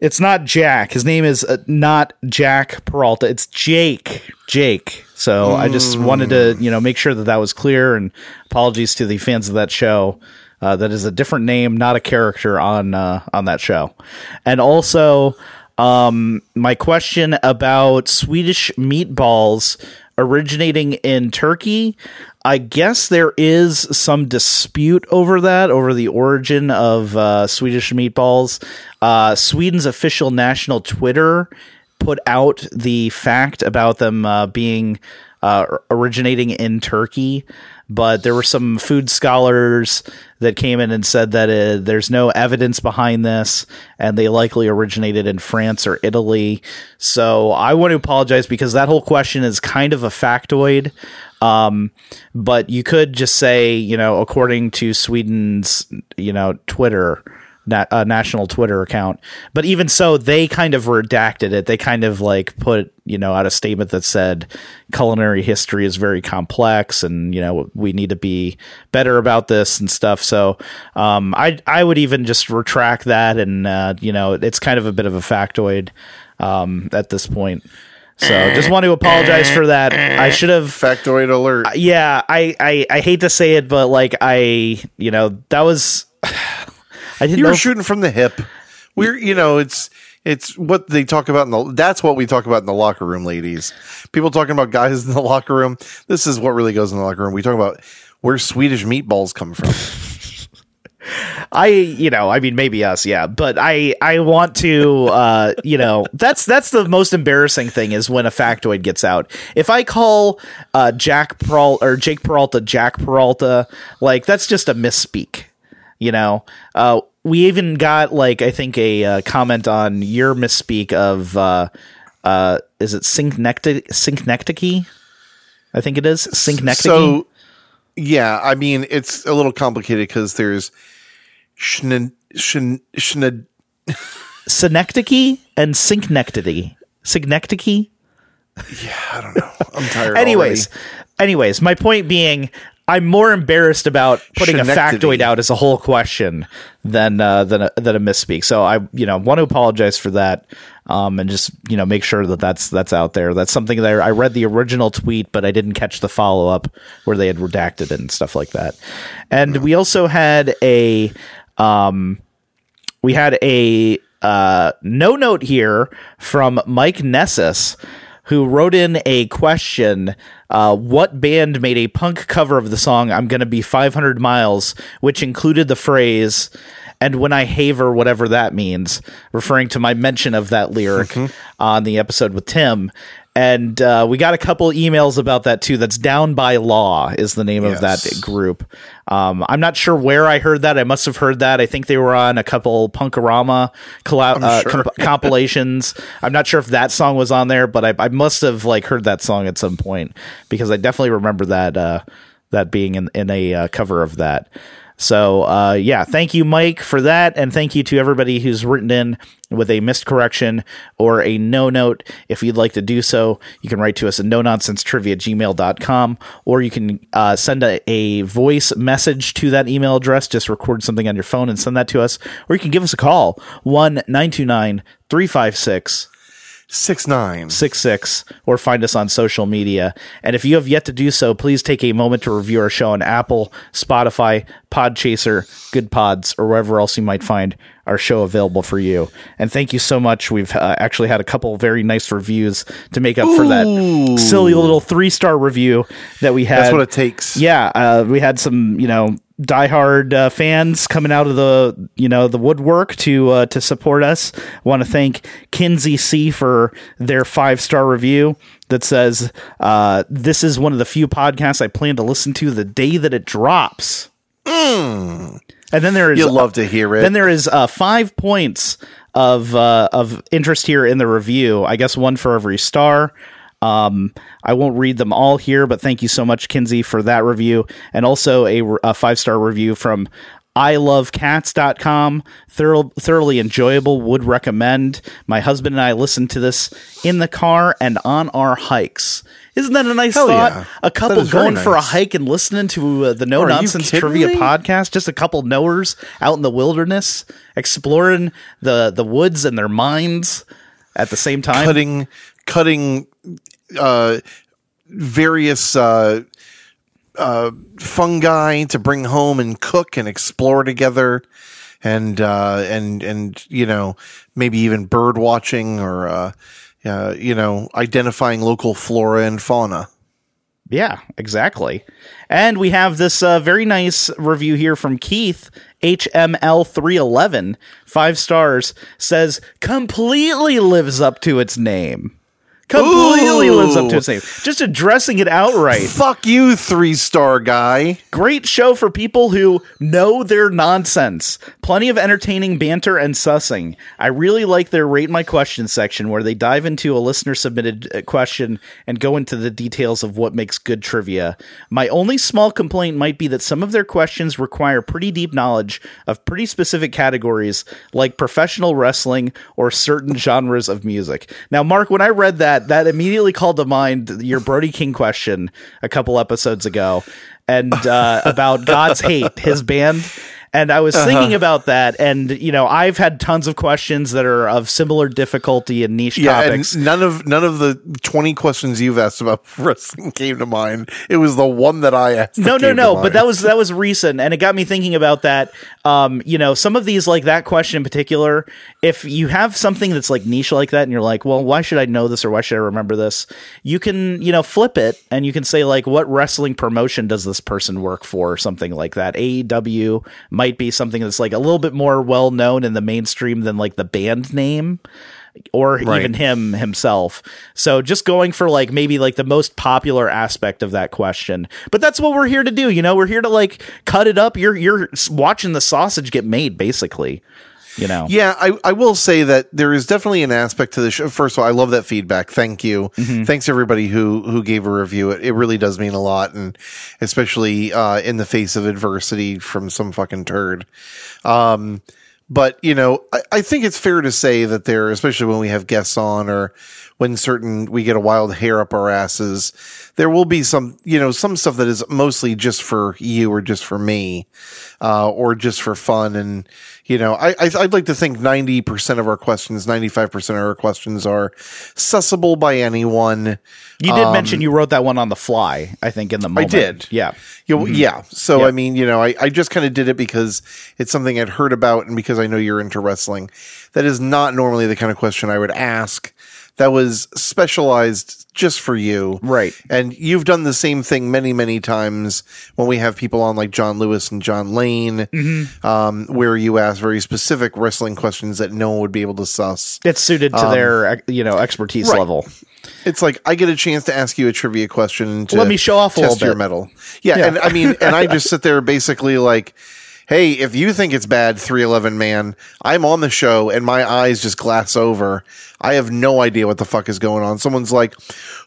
It's not Jack. His name is uh, not Jack Peralta. It's Jake. Jake. So I just wanted to, you know, make sure that that was clear. And apologies to the fans of that show. Uh, that is a different name, not a character on uh, on that show. And also, um, my question about Swedish meatballs originating in Turkey. I guess there is some dispute over that, over the origin of uh, Swedish meatballs. Uh, Sweden's official national Twitter put out the fact about them uh, being uh, originating in Turkey, but there were some food scholars that came in and said that uh, there's no evidence behind this, and they likely originated in France or Italy. So I want to apologize because that whole question is kind of a factoid. Um, but you could just say, you know, according to Sweden's, you know, Twitter, na- uh, national Twitter account. But even so, they kind of redacted it. They kind of like put, you know, out a statement that said culinary history is very complex and, you know, we need to be better about this and stuff. So, um, I, I would even just retract that and, uh, you know, it's kind of a bit of a factoid, um, at this point. So just want to apologize for that. I should have Factoid alert. yeah, I, I I hate to say it, but like I, you know, that was I didn't you were if- shooting from the hip. We're, you know, it's It's what they talk about in the. That's what we talk about in the locker room, ladies. People talking about guys in the locker room. This is what really goes in the locker room. We talk about where Swedish meatballs come from. I, you know, I mean, maybe us, yeah, but I, I want to, uh, you know, that's that's the most embarrassing thing is when a factoid gets out. If I call uh, Jack Peralta or Jake Peralta Jack Peralta, like that's just a misspeak, you know. Uh, we even got like I think a uh, comment on your misspeak of uh, uh, is it Synchnectic? I think it is Synchnectic. So, yeah, I mean it's a little complicated because there's Schn- schn- schn- synecdoche and synchnectity. Synchnecdoche? Yeah, I don't know. I'm tired. anyways, already. anyways, my point being, I'm more embarrassed about putting a factoid out as a whole question than uh, than a, than a misspeak. So I, you know, want to apologize for that, um, and just you know make sure that that's that's out there. That's something that I read the original tweet, but I didn't catch the follow up where they had redacted it and stuff like that. And we also had a um, we had a uh, no note here from Mike Nessus, who wrote in a question uh, What band made a punk cover of the song I'm Gonna Be 500 Miles, which included the phrase, and when I haver, whatever that means, referring to my mention of that lyric on the episode with Tim. And uh, we got a couple emails about that too. That's Down by Law is the name of that group. Um, I'm not sure where I heard that. I must have heard that. I think they were on a couple Punk-O-Rama colla- uh, sure. comp- compilations. I'm not sure if that song was on there, but I, I must have like heard that song at some point because I definitely remember that uh, that being in in a uh, cover of that. So uh, yeah, thank you, Mike, for that, and thank you to everybody who's written in with a missed correction or a no note. If you'd like to do so, you can write to us at no nonsense trivia gmail.com or you can uh, send a, a voice message to that email address. Just record something on your phone and send that to us, or you can give us a call 1 929 356 six nine. six six or find us on social media. And if you have yet to do so, please take a moment to review our show on Apple, Spotify, Podchaser, Good Pods, or wherever else you might find our show available for you. And thank you so much. We've uh, actually had a couple very nice reviews to make up for that silly little three star review that we had. That's what it takes. Yeah, uh, we had some, you know, diehard uh, fans coming out of the, you know, the woodwork to uh, to support us. I Want to thank Kinsey C for their five star review that says, uh, "This is one of the few podcasts I plan to listen to the day that it drops." And then there is You'll love to hear it. then there is uh, five points of uh, of interest here in the review. I guess one for every star. Um, I won't read them all here, but thank you so much, Kinsey, for that review, and also a, a five star review from i ilovecats.com Thorough, thoroughly enjoyable would recommend. My husband and i listen to this in the car and on our hikes. Isn't that a nice Hell thought? yeah. a couple That is very going for a hike and listening to uh, the no Are nonsense trivia me? podcast? Just a couple knowers out in the wilderness exploring the the woods and their minds at the same time. Cutting cutting uh various uh uh fungi to bring home and cook and explore together and uh and and you know maybe even bird watching or uh uh, you know, identifying local flora and fauna. Yeah, exactly. And we have this uh, very nice review here from Keith, HML311, five stars, says completely lives up to its name. Completely Ooh. lives up to its name. Just addressing it outright. Fuck you, three star guy. Great show for people who know their nonsense. Plenty of entertaining banter and sussing. I really like their rate my question section where they dive into a listener submitted uh, question and go into the details of what makes good trivia. My only small complaint might be that some of their questions require pretty deep knowledge of pretty specific categories like professional wrestling or certain genres of music. Now, Mark, when I read that, that immediately called to mind your Brody King question a couple episodes ago and uh, about God's Hate, his band. And I was thinking about that, and you know, I've had tons of questions that are of similar difficulty and niche Yeah, topics. and none of none of the twenty questions you've asked about wrestling came to mind. It was the one that I asked. no, no, no. But that was that was recent, and it got me thinking about that. Um, you know, some of these, like that question in particular, if you have something that's like niche like that, and you're like, well, why should I know this or why should I remember this? You can, you know, flip it, and you can say like, what wrestling promotion does this person work for, or something like that. AEW might be something that's like a little bit more well known in the mainstream than like the band name or Right. even him himself. So just going for like maybe like the most popular aspect of that question. But that's what we're here to do, you know? We're here to like cut it up. You're you're watching the sausage get made basically. You know. Yeah, I, I will say that there is definitely an aspect to the show. First of all, I love that feedback. Thank you. Thanks everybody who who gave a review. It, it really does mean a lot, and especially uh, in the face of adversity from some fucking turd. Um, but you know, I, I think it's fair to say that there, especially when we have guests on or when certain we get a wild hair up our asses, there will be some, you know, some stuff that is mostly just for you or just for me, uh, or just for fun. And, you know, I, I, I'd like to think 90% of our questions, 95% of our questions are accessible by anyone. You did mention you wrote that one on the fly, I think in the moment. I did. Yeah. You know, Yeah. So, Yeah. I mean, you know, I, I just kind of did it because it's something I'd heard about and because I know you're into wrestling. That is not normally the kind of question I would ask. That was specialized just for you. Right. And you've done the same thing many, many times when we have people on like John Lewis and John Lane, Mm-hmm. um, where you ask very specific wrestling questions that no one would be able to suss. It's suited to their you know expertise Um, right. level. It's like I get a chance to ask you a trivia question to Let me show off a test little your bit. metal. Yeah, Yeah. and I mean, and I just sit there basically like, hey, if you think it's bad, three eleven man, I'm on the show and my eyes just glass over. I have no idea what the fuck is going on. Someone's like,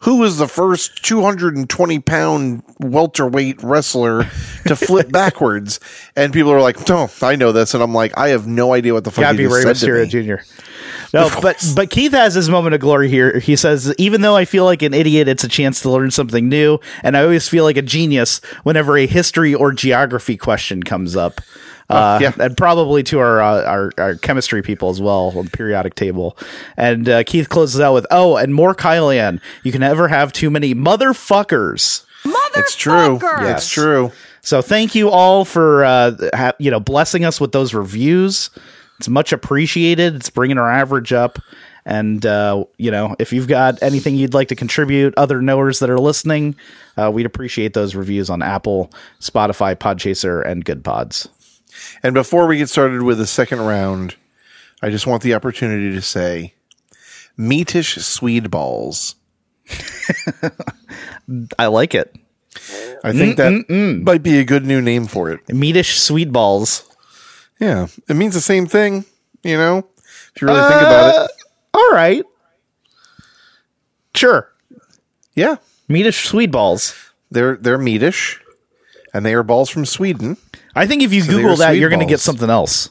who was the first 220 pound welterweight wrestler to flip backwards? And people are like, no, I know this, and I'm like, I have no idea what the fuck Gotta you be just Rey said Mysterio. Jr. No, but but Keith has his moment of glory here. He says, even though I feel like an idiot, it's a chance to learn something new, and I always feel like a genius whenever a history or geography question comes up. Uh, yeah. and probably to our, uh, our our chemistry people as well on the periodic table. And uh, Keith closes out with, "Oh, and more Kylian. You can never have too many motherfuckers." It's true. Motherfucker! It's true. So thank you all for uh, ha- you know blessing us with those reviews. It's much appreciated. It's bringing our average up. And uh, you know, if you've got anything you'd like to contribute, other knowers that are listening, uh, we'd appreciate those reviews on Apple, Spotify, Podchaser, and Good Pods. And before we get started with the second round, I just want the opportunity to say meatish Swede balls. I like it. I think that might be a good new name for it. Meatish sweet balls. Yeah. It means the same thing, you know, if you really think about it. Uh, all right. Sure. Yeah. Meatish sweet balls. They're they're meatish and they are balls from Sweden. I think if you are Google that, you're going to get something else.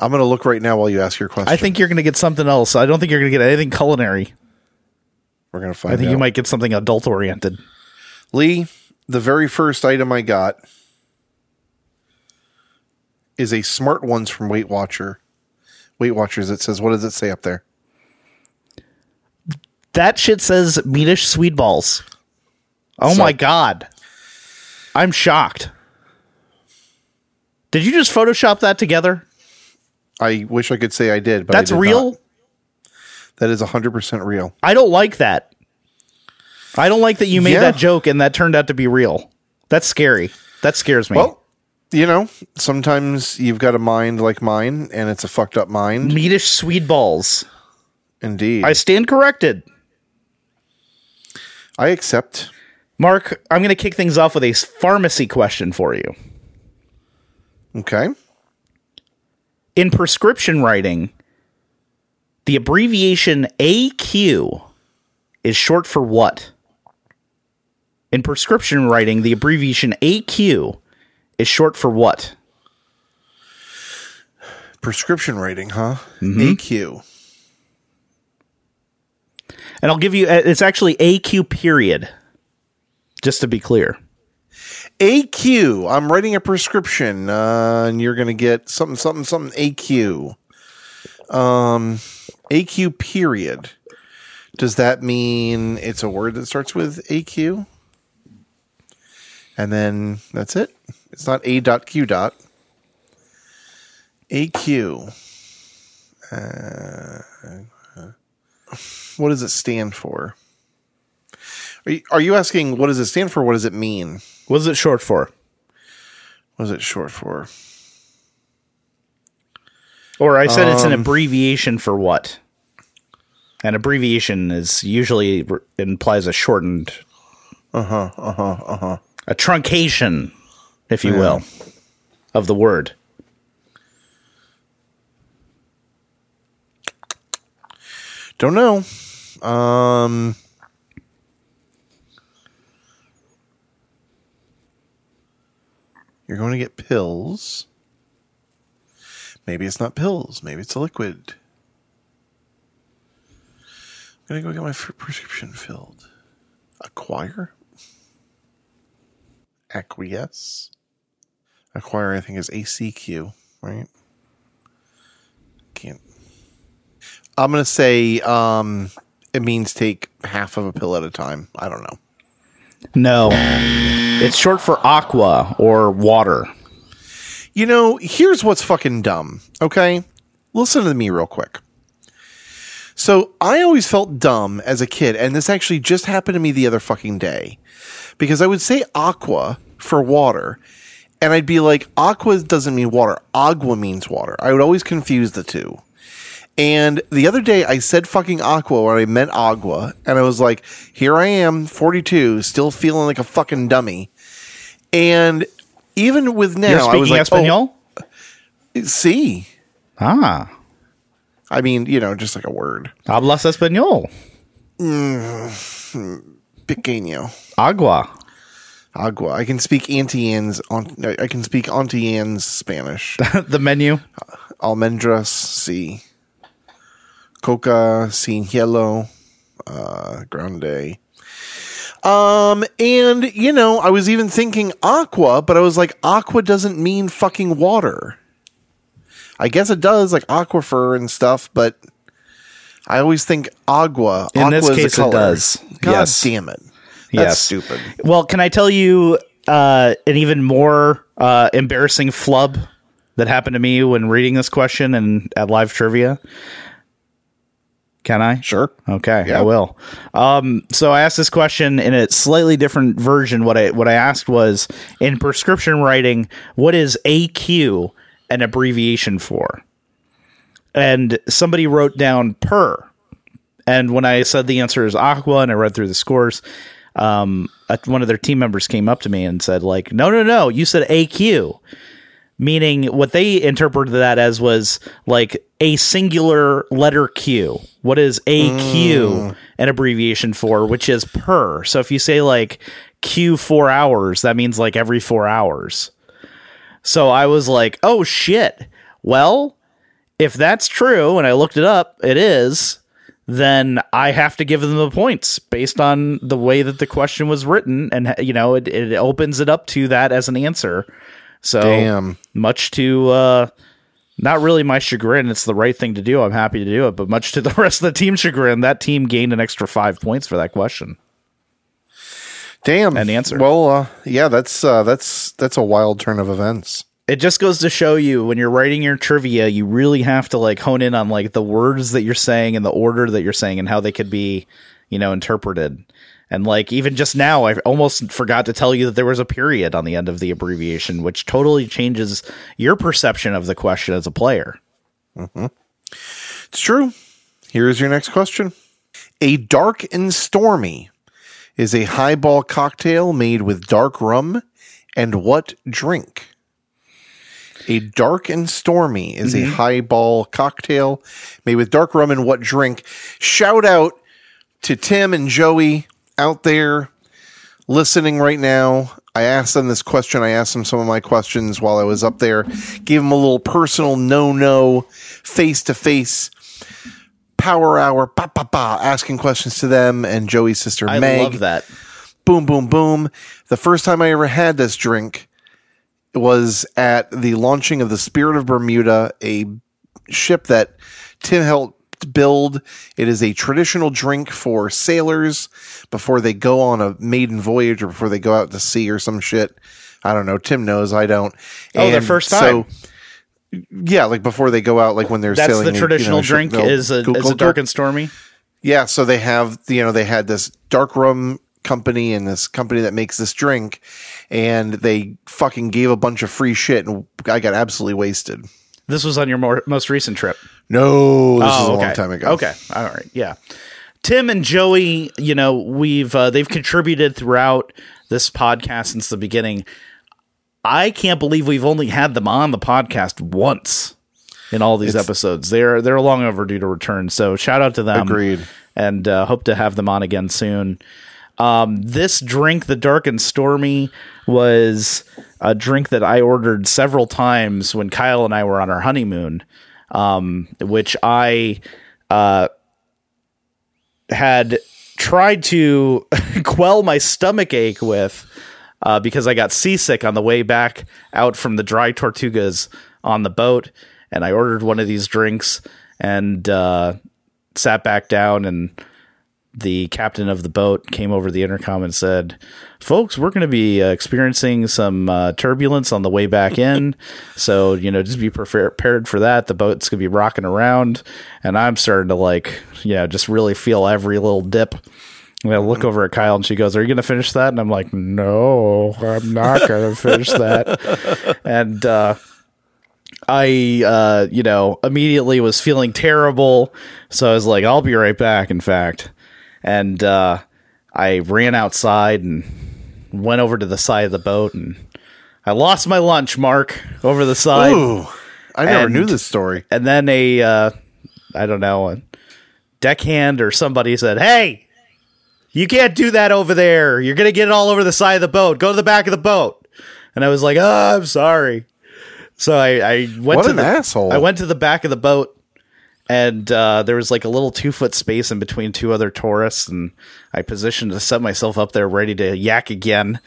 I'm going to look right now while you ask your question. I think you're going to get something else. I don't think you're going to get anything culinary. we're going to find I think out. you might get something adult oriented. Lee, the very first item I got is a smart ones from Weight Watcher. Weight Watchers, it says, what does it say up there? That shit says meatish sweet balls. Oh So- my god. I'm shocked. Did you just Photoshop that together? I wish I could say I did, but I That's did real? not. That is 100% real. I don't like that. I don't like that you made Yeah. that joke and that turned out to be real. That's scary. That scares me. Well, you know, sometimes you've got a mind like mine, and it's a fucked up mind. meatish sweet balls. Indeed. I stand corrected. I accept. Mark, I'm going to kick things off with a pharmacy question for you. Okay. In prescription writing, the abbreviation AQ is short for what? In prescription writing, the abbreviation AQ is short for what? Prescription rating, huh? Mm-hmm. AQ. And I'll give you, uh, it's actually AQ period, just to be clear. AQ. I'm writing a prescription, uh, and you're going to get something, something, something. AQ. Um, AQ. Period. Does that mean it's a word that starts with AQ? And then that's it. It's not A dot Q dot. AQ. Uh, what does it stand for? Are you, are you asking what does it stand for? What does it mean? What is it short for? What is it short for? Or I said it's an abbreviation for what? An abbreviation is usually implies a shortened, Uh huh. Uh huh. Uh huh. a truncation, if you will, of the word. Don't know. Um. You're going to get pills. Maybe it's not pills. Maybe it's a liquid. I'm going to go get my prescription filled. Acquire? Acquiesce? Acquire, I think, is ACQ, right? Can't. I'm going to say um, it means take half of a pill at a time. I don't know. No, it's short for aqua or water. You know, here's what's fucking dumb, okay? Listen to me real quick. So, I always felt dumb as a kid, and this actually just happened to me the other fucking day. Because I would say aqua for water, and I'd be like, aqua doesn't mean water, agua means water. I would always confuse the two. And the other day I said fucking aqua when I meant agua, and I was like, here I am, 42, still feeling like a fucking dummy. And even with now, You're I was speaking like, Espanol? oh, see, Ah, I mean, you know, just like a word. hablas español. Pequeño. Agua. Agua. I can speak Auntie Anne's, on, I can speak Auntie Anne's Spanish. the menu. Almendras, sí. Coca, sin hielo, uh, grande. Um, and, you know, I was even thinking aqua, but I was like, aqua doesn't mean fucking water. I guess it does, like aquifer and stuff, but I always think agua. In this aqua is a case, it color. does. God Yes. damn it. That's Yes. stupid. Well, can I tell you uh, an even more uh, embarrassing flub that happened to me when reading this question and at live trivia? Can I? Sure. Okay, Yeah. I will. Um, so I asked this question in a slightly different version. What I what I asked was in prescription writing, what is AQ an abbreviation for? And somebody wrote down per. And when I said the answer is aqua, and I read through the scores, um, one of their team members came up to me and said, like, no, no, no, you said AQ meaning what they interpreted that as was like a singular letter Q. What is AQ an abbreviation for, which is per. So if you say like Q four hours, that means like every four hours. So I was like, oh shit. Well, if that's true, and I looked it up, it is, then I have to give them the points based on the way that the question was written. And, you know, it, it opens it up to that as an answer. So Damn. much to uh not really my chagrin it's the right thing to do i'm happy to do it but much to the rest of the team's chagrin that team gained an extra five points for that question Damn. An answer. Well, uh, yeah, that's uh, that's that's a wild turn of events. It just goes to show you when you're writing your trivia you really have to like hone in on like the words that you're saying and the order that you're saying and how they could be you know interpreted and like even just now i almost forgot to tell you that there was a period on the end of the abbreviation which totally changes your perception of the question as a player mm-hmm. It's true. Here's your next question. A dark and stormy is a highball cocktail made with dark rum and what drink? A dark and stormy is a mm-hmm. highball cocktail made with dark rum and what drink? Shout out to Tim and Joey out there listening right now. I asked them this question. I asked them some of my questions while I was up there. Gave them a little personal no no face to face power hour ba, ba, ba, asking questions to them and Joey's sister i Meg love that boom, boom, boom. The first time I ever had this drink was at the launching of the Spirit of Bermuda, a ship that Tim helped build. It is a traditional drink for sailors before they go on a maiden voyage or before they go out to sea or some shit. I don't know. Tim knows. I don't. Oh, their first time. So, yeah, like before they go out, like when they're That's sailing. That's the you know, traditional drink is a, Cool, is cool, a dark cool. and stormy. Yeah, so they have you know they had this dark rum company and this company that makes this drink, and they fucking gave a bunch of free shit, and I got absolutely wasted. This was on your more, most recent trip. No, this Oh, is a okay. long time ago. Okay, all right, yeah. Tim and Joey, you know, we've uh, they've contributed throughout this podcast since the beginning. I can't believe we've only had them on the podcast once in all these episodes. They're they're long overdue to return. So shout out to them. Agreed. And uh, hope to have them on again soon. Um, this drink, the Dark and Stormy, was a drink that I ordered several times when Kyle and I were on our honeymoon, um, which I uh, had tried to quell my stomach ache with uh, because I got seasick on the way back out from the dry tortugas on the boat, and I ordered one of these drinks and uh, sat back down and the captain of the boat came over the intercom and said, "Folks, we're going to be uh, experiencing some uh, turbulence on the way back in, so you know, just be prepared for that. The boat's going to be rocking around, and I'm starting to like, yeah, just really feel every little dip." And I look over at Kyle and she goes, "Are you going to finish that?" And I'm like, "No, I'm not going to finish that." and uh, I, uh, you know, immediately was feeling terrible. So I was like, I'll be right back, in fact. And uh, I ran outside and went over to the side of the boat and I lost my lunch, Mark, over the side. Ooh, I never And- knew this story. And then a, uh, I don't know, a deckhand or somebody said, Hey, you can't do that over there. You're going to get it all over the side of the boat. Go to the back of the boat. And I was like, Oh, I'm sorry. So I, I went What to an the, asshole. I went to the back of the boat and uh, there was like a little two foot space in between two other tourists and I positioned to set myself up there ready to yak again.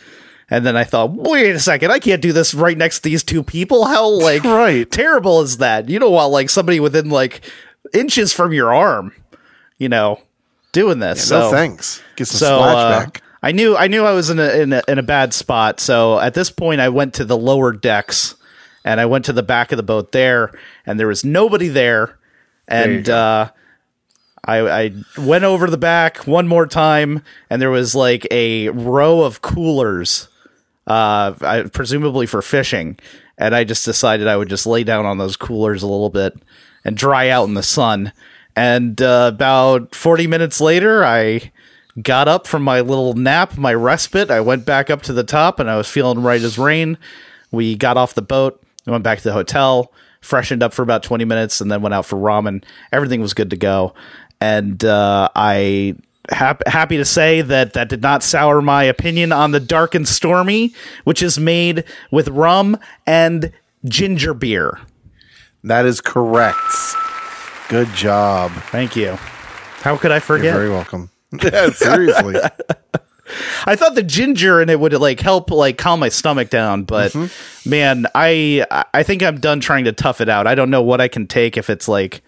And then I thought, wait a second, I can't do this right next to these two people. How like Right. terrible is that? You don't want like somebody within like inches from your arm, you know, doing this. no so thanks. Get some so uh. I knew I knew I was in a, in a in a bad spot. So at this point, I went to the lower decks, and I went to the back of the boat there, and there was nobody there. And uh, I I went over the back one more time, and there was like a row of coolers, uh, I, presumably for fishing. And I just decided I would just lay down on those coolers a little bit and dry out in the sun. And uh, about 40 minutes later, I got up from my little nap, my respite. I went back up to the top and I was feeling right as rain. We got off the boat, went back to the hotel, freshened up for about 20 minutes, and then went out for ramen. Everything was good to go. And uh, I. Hap- happy to say that that did not sour my opinion on the dark and stormy, which is made with rum and ginger beer. That is correct. Good job. Thank you. How could I forget? You're very welcome. Yeah, seriously. I thought the ginger in it would like help like calm my stomach down, but man, I I think I'm done trying to tough it out. I don't know what I can take if it's like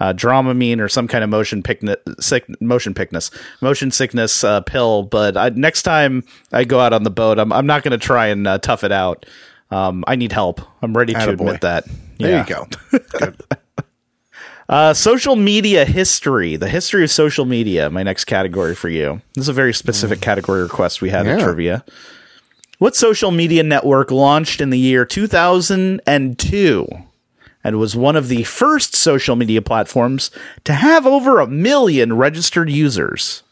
uh, Dramamine or some kind of motion pickness, sick, motion pickness, motion sickness uh, pill. But I, next time I go out on the boat, I'm I'm not going to try and uh, tough it out. Um, I need help. I'm ready to admit that. There Yeah. you go. Uh, social media history, the history of social media. My next category for you. This is a very specific category request we had in trivia. What social media network launched in the year 2002 and was one of the first social media platforms to have over a million registered users?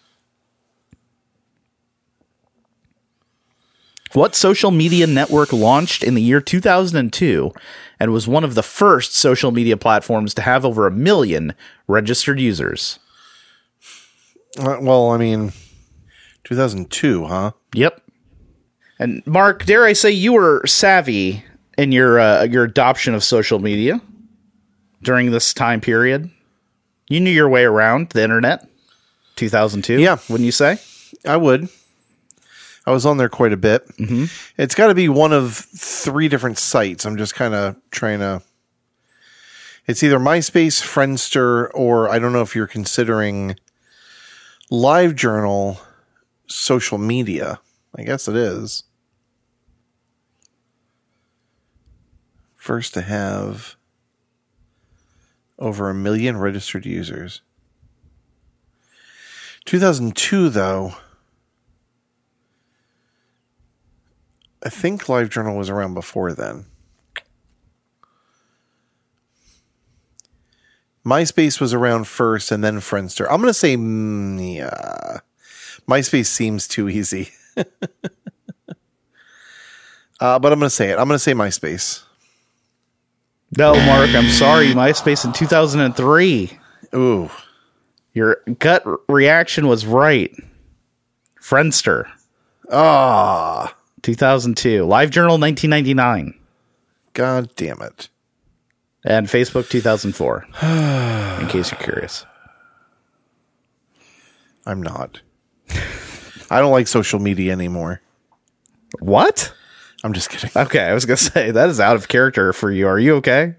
What social media network launched in the year 2002 and was one of the first social media platforms to have over a million registered users? Uh, well, I mean, 2002, huh? Yep. And Mark, dare I say you were savvy in your uh, your adoption of social media during this time period? You knew your way around the internet. 2002. Yeah. Wouldn't you say? I would. I was on there quite a bit. Mm-hmm. It's got to be one of three different sites. I'm just kind of trying to. It's either MySpace, Friendster, or I don't know if you're considering LiveJournal social media. I guess it is. First to have over a million registered users. 2002, though, I think LiveJournal was around before then. MySpace was around first and then Friendster. I'm going to say, mm, yeah. MySpace seems too easy. uh, but I'm going to say it. I'm going to say MySpace. No, Mark, I'm sorry. MySpace in 2003. Ooh. Your gut reaction was right. Friendster. Ah. 2002. LiveJournal 1999. God damn it. And Facebook 2004. in case you're curious. I'm not. I don't like social media anymore. What? I'm just kidding. Okay, I was going to say that is out of character for you. Are you okay?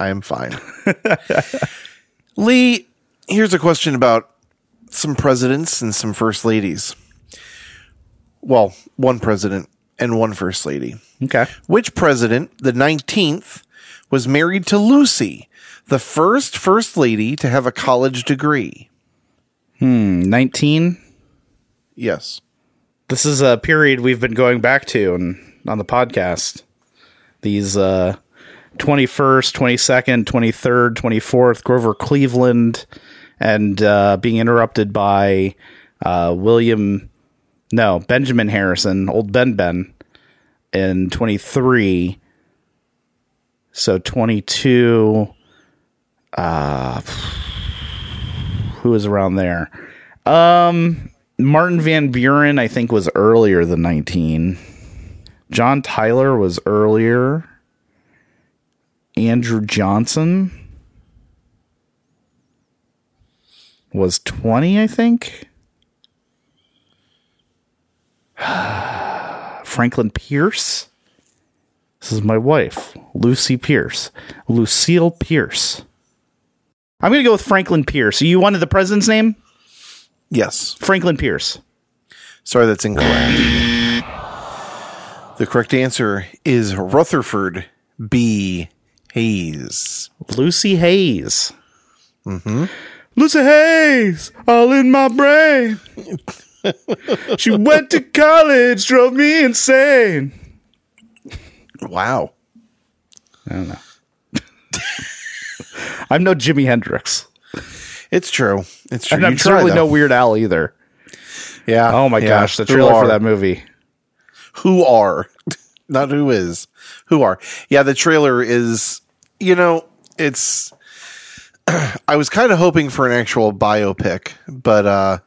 I am fine. Lee, here's a question about some presidents and some first ladies. Well, one president and one first lady. Okay. Which president, the 19th, was married to Lucy, the first first lady to have a college degree? Hmm, 19? Yes. This is a period we've been going back to and on the podcast. These uh 21st, 22nd, 23rd, 24th, Grover Cleveland, and uh, being interrupted by uh, William, no, Benjamin Harrison, old Ben Ben, in 23. So 22, uh, who was around there? Um, Martin Van Buren, I think, was earlier than 19. John Tyler was earlier. Andrew Johnson was 20, I think. Franklin Pierce. This is my wife, Lucy Pierce. Lucille Pierce. I'm going to go with Franklin Pierce. So you wanted the president's name? Yes. Franklin Pierce. Sorry, that's incorrect. the correct answer is Rutherford B. Hayes. Lucy Hayes. Mm-hmm. Lucy Hayes, all in my brain. she went to college, drove me insane. Wow. I don't know. I'm no Jimi Hendrix. It's true. It's true. And I'm certainly no Weird Al either. Yeah. Oh my yeah. gosh, the trailer for that movie. Who are? Not who is. Who are? Yeah, the trailer is. You know, it's. I was kind of hoping for an actual biopic, but uh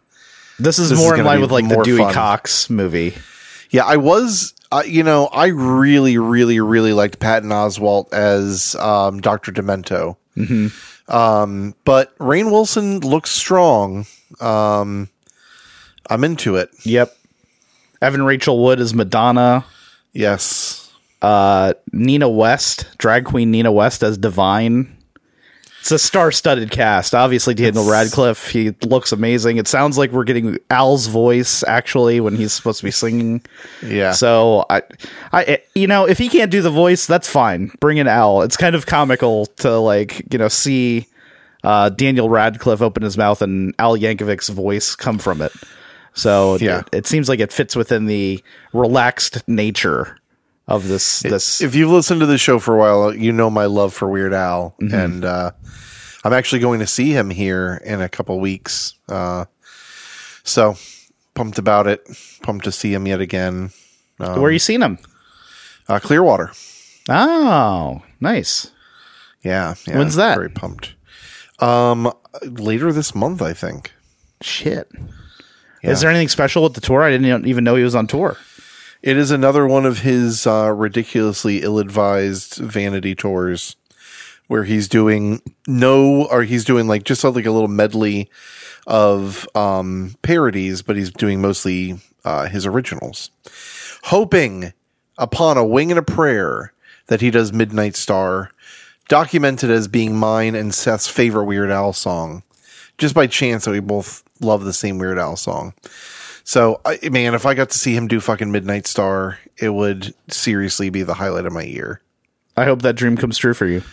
This is This is more in line with like the Dewey fun. Cox movie. yeah, I was. Uh, you know, I really, really, really liked Patton Oswalt as um, Doctor Demento. Um, but Rainn Wilson looks strong. Um, I'm into it. Yep. Evan Rachel Wood is Madonna. Yes. Uh, Nina West, drag queen Nina West as Divine. It's a star-studded cast. Obviously, Daniel Radcliffe. He looks amazing. It sounds like we're getting Al's voice actually when he's supposed to be singing. Yeah. So I, I, you know, if he can't do the voice, that's fine. Bring in Al. It's kind of comical to like, you know, see uh, Daniel Radcliffe open his mouth and Al Yankovic's voice come from it. So Yeah. it, it seems like it fits within the relaxed nature of this. This if you've listened to the show for a while, you know my love for Weird Al, and uh, I'm actually going to see him here in a couple weeks. Uh, so pumped about it. Pumped to see him yet again. where are you seeing him? Uh, Clearwater. Oh, nice. Yeah, yeah. When's that? Very pumped. Um, later this month, I think. Shit. Yeah. Is there anything special with the tour? I didn't even know he was on tour. It is another one of his uh, ridiculously ill-advised vanity tours, where he's doing no, or he's doing like just like a little medley of um, parodies, but he's doing mostly uh, his originals. Hoping upon a wing and a prayer that he does Midnight Star, documented as being mine and Seth's favorite Weird Al song, just by chance that we both love the same Weird Al song. So, I, man, if I got to see him do fucking Midnight Star, it would seriously be the highlight of my year. I hope that dream comes true for you.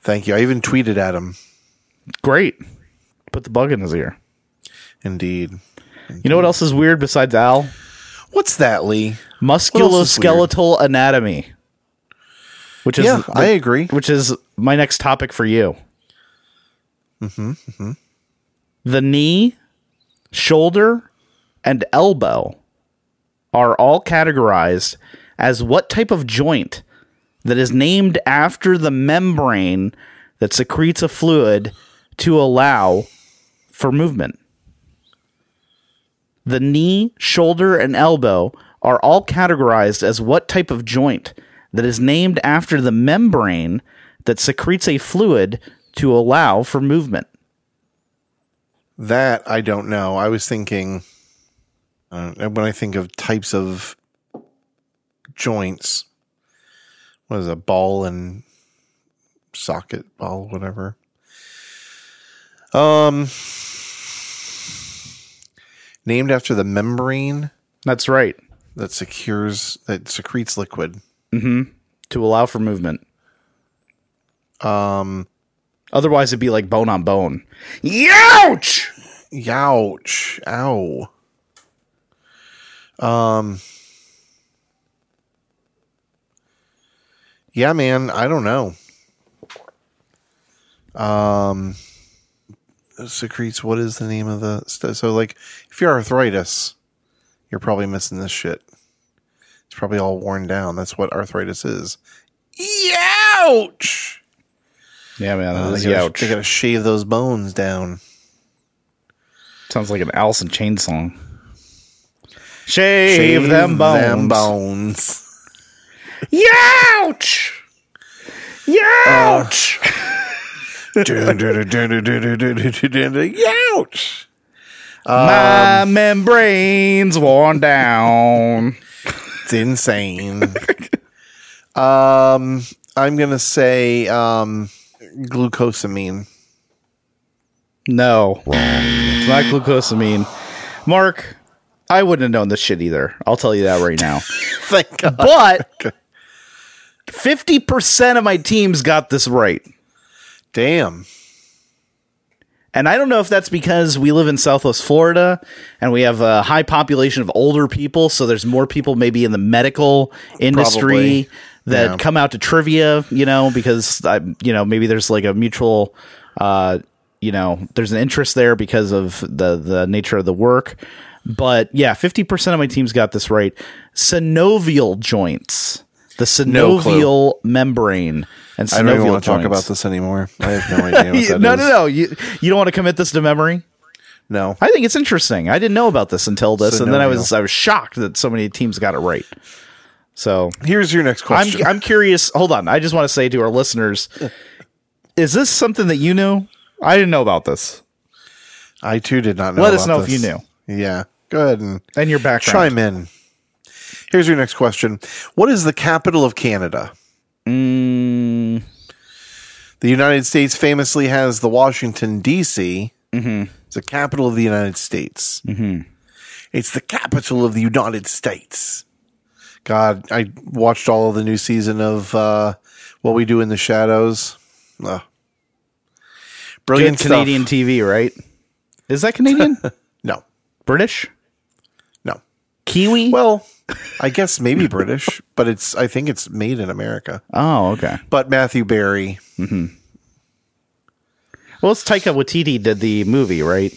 Thank you. I even tweeted at him. Great. Put the bug in his ear. Indeed. You know what else is weird besides Al? What's that, Lee? Musculoskeletal anatomy. Which is Yeah, the- I agree. which is my next topic for you. Mm-hmm, The knee, shoulder, and elbow are all categorized as what type of joint that is named after the membrane that secretes a fluid to allow for movement. The knee, shoulder, and elbow are all categorized as what type of joint that is named after the membrane that secretes a fluid to allow for movement. That I don't know. I was thinking uh, when I think of types of joints, what is a ball and socket ball, whatever. Um, named after the membrane That's right. that secures that secretes liquid. Mm-hmm. To allow for movement. Um, Otherwise, it'd be like bone on bone. Youch! Youch. Ow. Um. Yeah, man. I don't know. Um. Secretes. What is the name of the st- so like if you're arthritis, you're probably missing this shit. It's probably all worn down. That's what arthritis is. Youch. Yeah, man, that They gotta, they gotta shave those bones down. Sounds like an Alice in Chains song. Shave, them bones. Them bones. Youch! Youch! Ouch! My membranes worn down. It's insane. um, I'm gonna say um, glucosamine. No, it's not glucosamine. Mark, I wouldn't have known this shit either. I'll tell you that right now. Thank God. But 50% of my teams got this right. Damn. And I don't know if that's because we live in Southwest Florida and we have a high population of older people. So there's more people maybe in the medical industry Probably. that Yeah. come out to trivia, you know, because I, you know, maybe there's like a mutual, uh, you know, there's an interest there because of the, the nature of the work. But yeah, 50% of my teams got this right. Synovial joints, the No synovial membrane and synovial I don't even want to talk about this anymore. I have no idea what that no, is. no, no. You you don't want to commit this to memory. No. I think it's interesting. I didn't know about this until this, and then I was I was shocked that so many teams got it right. So Here's your next question. I'm. I'm curious. Hold on, I just want to say to our listeners, is this something that you knew? I didn't know about this. I too did not know. Let us know if you knew. Yeah. Go ahead and And your background. chime in. Here's your next question. What is the capital of Canada? Mm, The United States famously has the Washington D.C. Mm-hmm. It's the capital of the United States. Mm-hmm. It's the capital of the United States. God, I watched all of the new season of uh, What We Do in the Shadows. Ugh. good Brilliant stuff. Canadian TV, right? Is that Canadian? No, British? Kiwi? Well, I guess maybe British, but it's. I think it's made in America. oh, okay. But Matthew Berry, Mm-hmm. Well, it's Taika Waititi did the movie, right?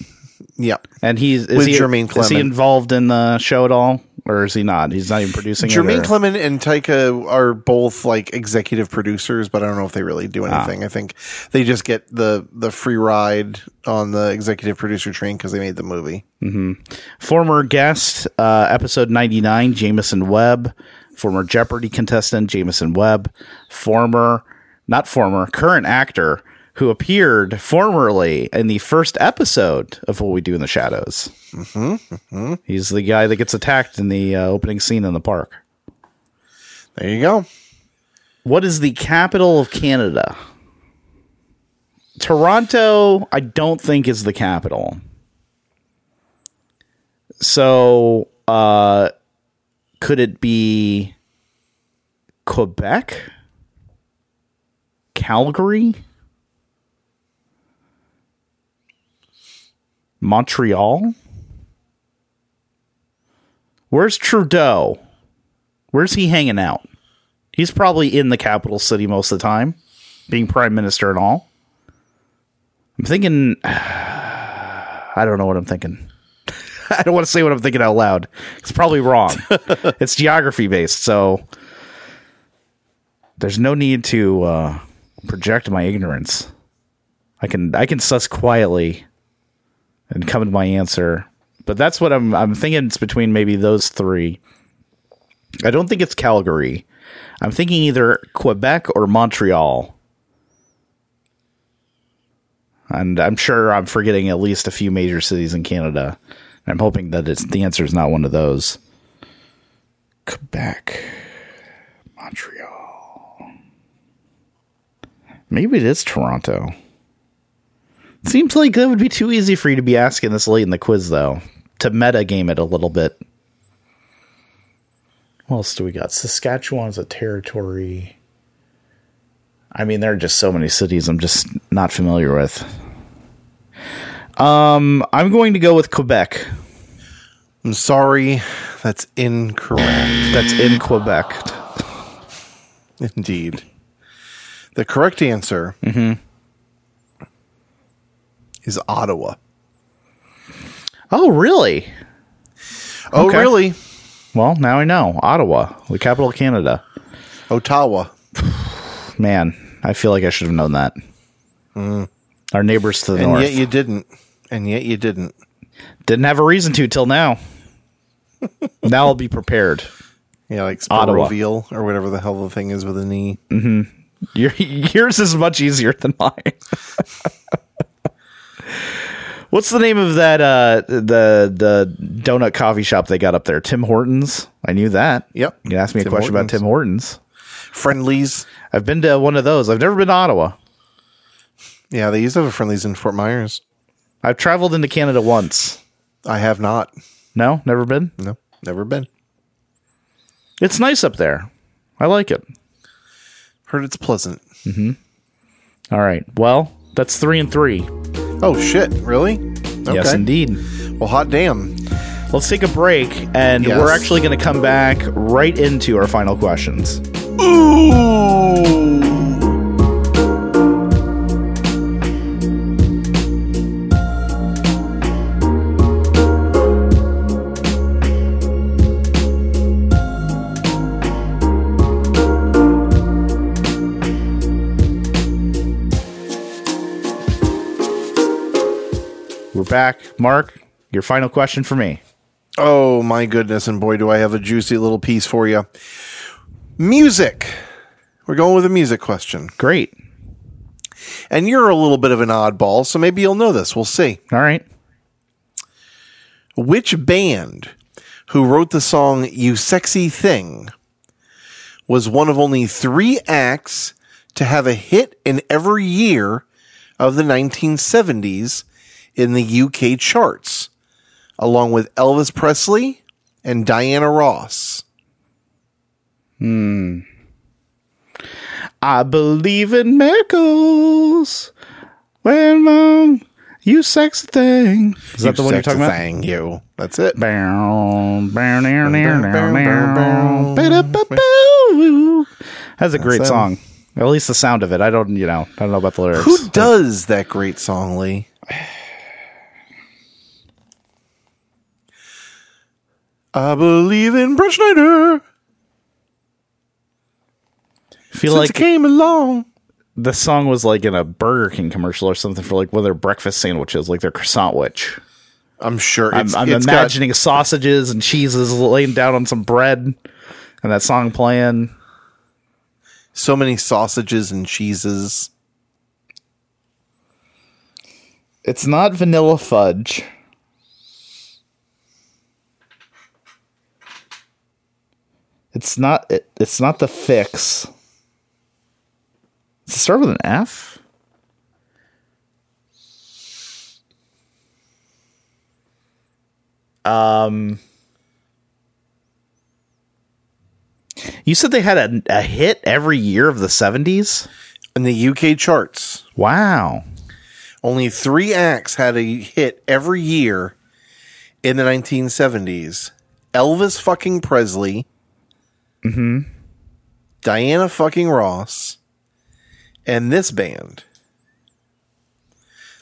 yep. And he's is With he, Jermaine Is he involved in the show at all, or is he not? He's not even producing. Jermaine Clement and Taika are both like executive producers, but I don't know if they really do anything. I think they just get the the free ride on the executive producer train because they made the movie. Former guest, uh, episode 99, Jameson Webb. Former Jeopardy contestant, Jameson Webb. Former, not former, current actor, who appeared formerly in the first episode of What We Do in the Shadows. Mm-hmm, He's the guy that gets attacked in the uh, opening scene in the park. There you go. What is the capital of Canada? Toronto, I don't think is the capital. So, uh, could it be Quebec? Calgary? Montreal? Where's Trudeau? Where's he hanging out? He's probably in the capital city most of the time, being prime minister and all. I'm thinking. I don't know what I'm thinking. I don't want to say what I'm thinking out loud. It's probably wrong. it's geography based, so there's no need to uh, project my ignorance. I can I can suss quietly and come to my answer. But that's what I'm I'm thinking it's between maybe those three. I don't think it's Calgary. I'm thinking either Quebec or Montreal. And I'm sure I'm forgetting at least a few major cities in Canada. I'm hoping that it's the answer is not one of those. Quebec, Montreal. Maybe it is Toronto. Seems like that would be too easy for you to be asking this late in the quiz, though. To meta game it a little bit. What else do we got? Saskatchewan's a territory. I mean, there are just so many cities I'm just not familiar with. Um, I'm going to go with Quebec. I'm sorry, that's incorrect. That's in Quebec. Indeed. The correct answer is Ottawa. Oh, really? Oh, Okay. really? Well, now I know. Ottawa, the capital of Canada. Ottawa. Man, I feel like I should have known that. Hmm. Our neighbors to the And north yet you didn't. And yet you didn't. didn't have a reason to till now. now I'll be prepared. Yeah, like. Spiroville or whatever the hell the thing is with an E. Mm-hmm. Your, yours is much easier than mine. What's the name of that uh the the donut coffee shop they got up there? Tim Hortons. I knew that. Yep. You can ask me a Tim question about Tim Hortons. Friendlies. I've been to one of those. I've never been to Ottawa. Yeah, they used to have a Friendlies in Fort Myers. I've traveled into Canada once. I have not. No, never been. No, never been. It's nice up there. I like it. Heard it's pleasant. Mm-hmm. All right. Well, that's three and three. Oh shit! Really? Yes, indeed. Well, hot damn. Let's take a break, and Yes. we're actually going to come back right into our final questions. Ooh. Back. Mark, your final question for me. Oh my goodness, and boy, do I have a juicy little piece for you. Music. We're going with a music question. Great. And you're a little bit of an oddball, so maybe you'll know this. We'll see. All right. Which band who wrote the song You Sexy Thing was one of only three acts to have a hit in every year of the 1970s in the UK charts, along with Elvis Presley and Diana Ross? Hmm. I believe in miracles. When mom, you sexy thing. Is that the one you're talking about? Thing, you. That's it. That's a great song. At least the sound of it. I don't, you know, I don't know about the lyrics. Who does that great song, Lee? I believe in Brett Schneider. feel Since like it came along. the song was like in a Burger King commercial or something for like one of their breakfast sandwiches, like their Croissan'wich. I'm sure I'm, I'm it's got imagining sausages and cheeses laying down on some bread and that song playing. so many sausages and cheeses. It's not vanilla fudge. It's not it, it's not the Fixx. Does it start with an F? Um You said they had a, a hit every year of the 70s? In the UK charts, Wow. only three acts had a hit every year in the 1970s Elvis fucking Presley, Diana fucking Ross, and this band.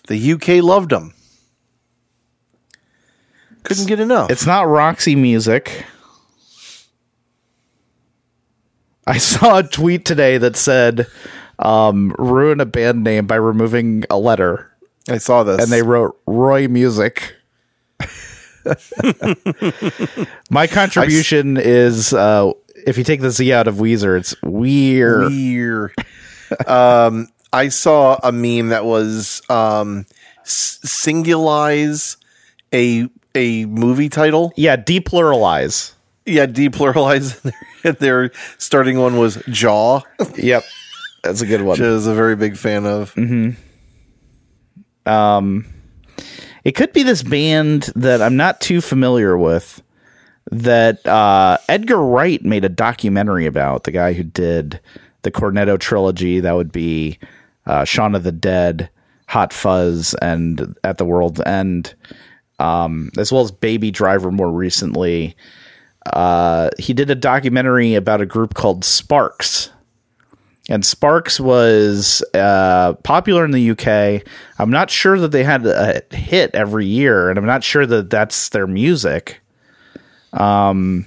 The UK loved them. Couldn't get enough. It's not Roxy Music. I saw a tweet today that said, um, ruin a band name by removing a letter. I saw this. And they wrote Roy Music. My contribution is uh, if you take the Z out of Weezer, it's weird. weird. um, I saw a meme that was um, s- singularize a a movie title. Yeah, depluralize. Yeah, depluralize. And their starting one was Jaw, Yep. That's a good one. I was a very big fan of. Um, It could be this band that I'm not too familiar with that uh, Edgar Wright made a documentary about. The guy who did the Cornetto trilogy. That would be uh, Shaun of the Dead, Hot Fuzz, and At the World's End, um, as well as Baby Driver more recently. Uh, he did a documentary about a group called Sparks. And Sparks was uh, popular in the UK. I'm not sure that they had a hit every year, and I'm not sure that that's their music. Um,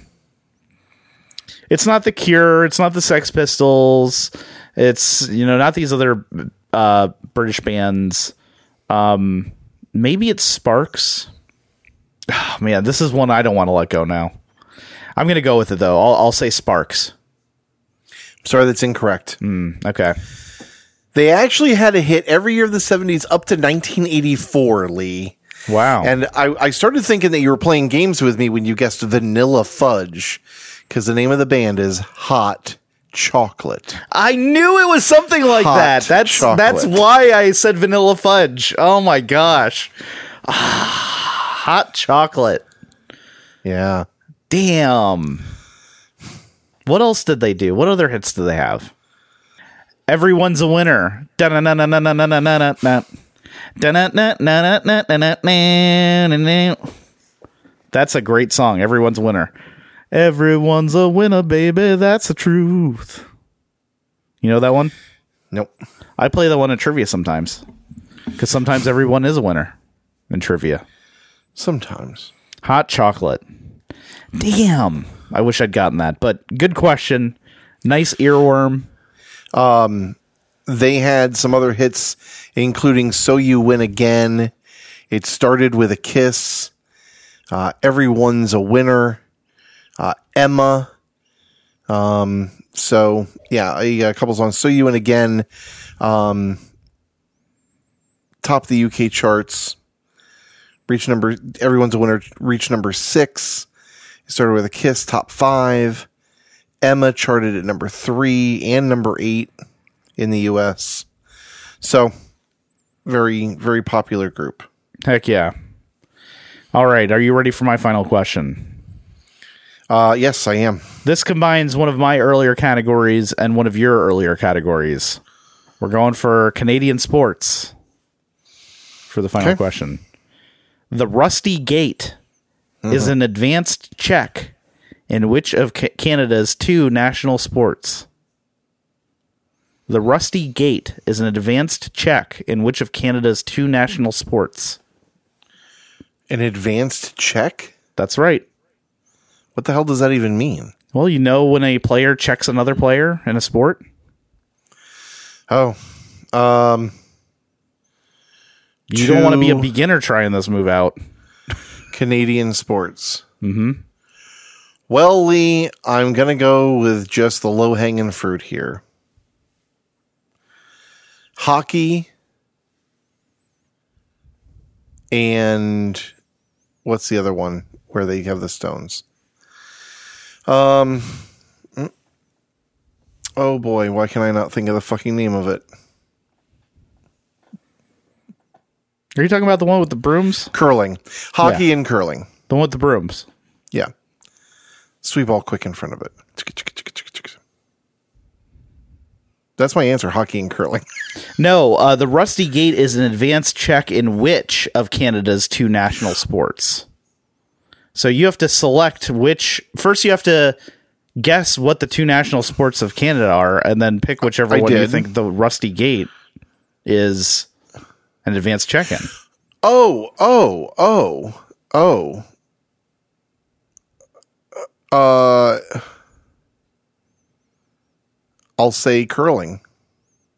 it's not the Cure. It's not the Sex Pistols. It's you know not these other uh, British bands. Um, maybe it's Sparks. Oh, man, this is one I don't want to let go now. I'm gonna go with it though. I'll, I'll say Sparks. Sorry, that's incorrect. Okay. They actually had a hit every year of the 70s up to 1984, Lee. Wow. And I, I started thinking that you were playing games with me when you guessed Vanilla Fudge, because the name of the band is Hot Chocolate. I knew it was something like Hot that. That's chocolate. that's why I said vanilla fudge. Oh my gosh. Ah, hot chocolate. Yeah. Damn. What else did they do? What other hits do they have? Everyone's a winner. Da-na-na-na-na-na-na-na-na. Da-na-na-na-na-na-na-na-na. That's a great song. Everyone's a winner. Everyone's a winner, baby. That's the truth. You know that one? Nope. I play that one in trivia sometimes. Because sometimes everyone is a winner in trivia. Sometimes. Hot chocolate. Damn. I wish I'd gotten that. But good question. Nice earworm. They had some other hits, including So You Win Again. It started with a kiss. Uh, Everyone's a winner. Uh, Emma. Um, so yeah, a, a couple songs. So You Win Again. Um, top the UK charts. Reach number. Everyone's a winner. Reach number six. It started with a kiss. Top five. Emma charted at number three and number eight in the US. So, very, very popular group. Heck yeah. All right. Are you ready for my final question? Uh, yes, I am. This combines one of my earlier categories and one of your earlier categories. We're going for Canadian sports for the final Okay. question. The Rusty Gate is an advanced check in which of Ca- Canada's two national sports? The Rusty Gate is an advanced check in which of Canada's two national sports? An advanced check? That's right. What the hell does that even mean? Well, you know when a player checks another player in a sport? Oh, um, You don't want to be a beginner trying this move out. Canadian sports. Mm-hmm. Well, Lee, I'm going to go with just the low hanging fruit here. And what's the other one where they have the stones? Um. mm, Oh boy, why can I not think of the fucking name of it? Are you talking about the one with the brooms? Curling, hockey and curling. The one with the brooms. Yeah, sweep all quick in front of it. That's my answer. Hockey and curling. No, uh, the Rusty Gate is an advanced check in which of Canada's two national sports. So you have to select which. First, you have to guess what the two national sports of Canada are, and then pick whichever I one you think the Rusty Gate is an advanced check in. Oh, oh, oh, oh. Uh, I'll say curling.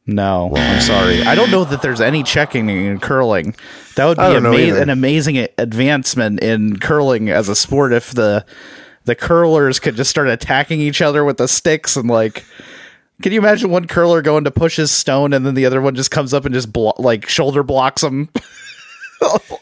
No, I'm sorry. I don't know that there's any checking in curling. That would be I don't know ama- an amazing advancement in curling as a sport if the the curlers could just start attacking each other with the sticks and like. Can you imagine one curler going to push his stone and then the other one just comes up and just blo- like shoulder blocks him?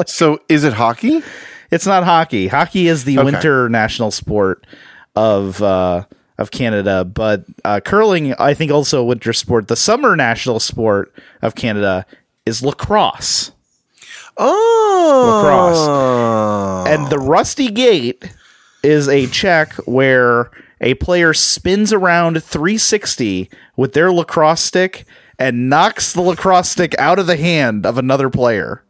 So, is it hockey? It's not hockey. Hockey is the Okay. winter national sport of uh, of Canada, but uh, curling, I think, also a winter sport. The summer national sport of Canada is lacrosse, Oh, lacrosse, and the Rusty Gate is a check where a player spins around 360 with their lacrosse stick and knocks the lacrosse stick out of the hand of another player.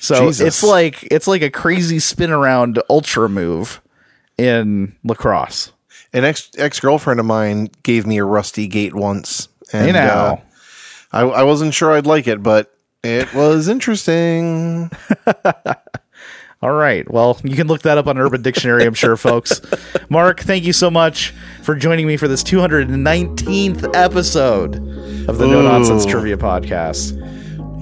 So Jesus. it's like it's like a crazy spin around ultra move in lacrosse. An ex ex girlfriend of mine gave me a rusty gate once, and You know. uh, I, I wasn't sure I'd like it, but it was interesting. All right. Well, you can look that up on Urban Dictionary, I'm sure, folks. Mark, thank you so much for joining me for this 219th episode of the No Nonsense Trivia Podcast.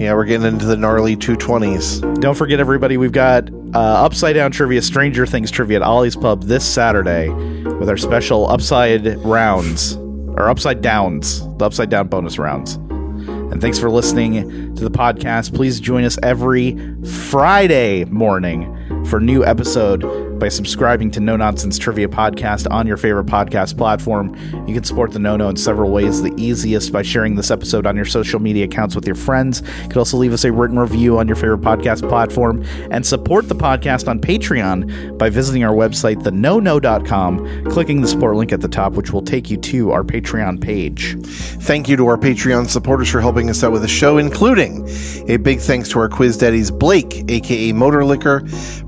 Yeah, we're getting into the gnarly two twenties. Don't forget, everybody, we've got uh, Upside Down Trivia, Stranger Things Trivia at Ollie's Pub this Saturday with our special Upside Rounds, or Upside Downs, the Upside Down bonus rounds. And thanks for listening to the podcast. Please join us every Friday morning for new episode by subscribing to No Nonsense Trivia Podcast on your favorite podcast platform. You can support the No No in several ways. The easiest by sharing this episode on your social media accounts with your friends. You can also leave us a written review on your favorite podcast platform and support the podcast on Patreon by visiting our website, thenono.com, clicking the support link at the top, which will take you to our Patreon page. Thank you to our Patreon supporters for helping us out with the show, including a big thanks to our quiz daddies Blake, aka Motor Liquor,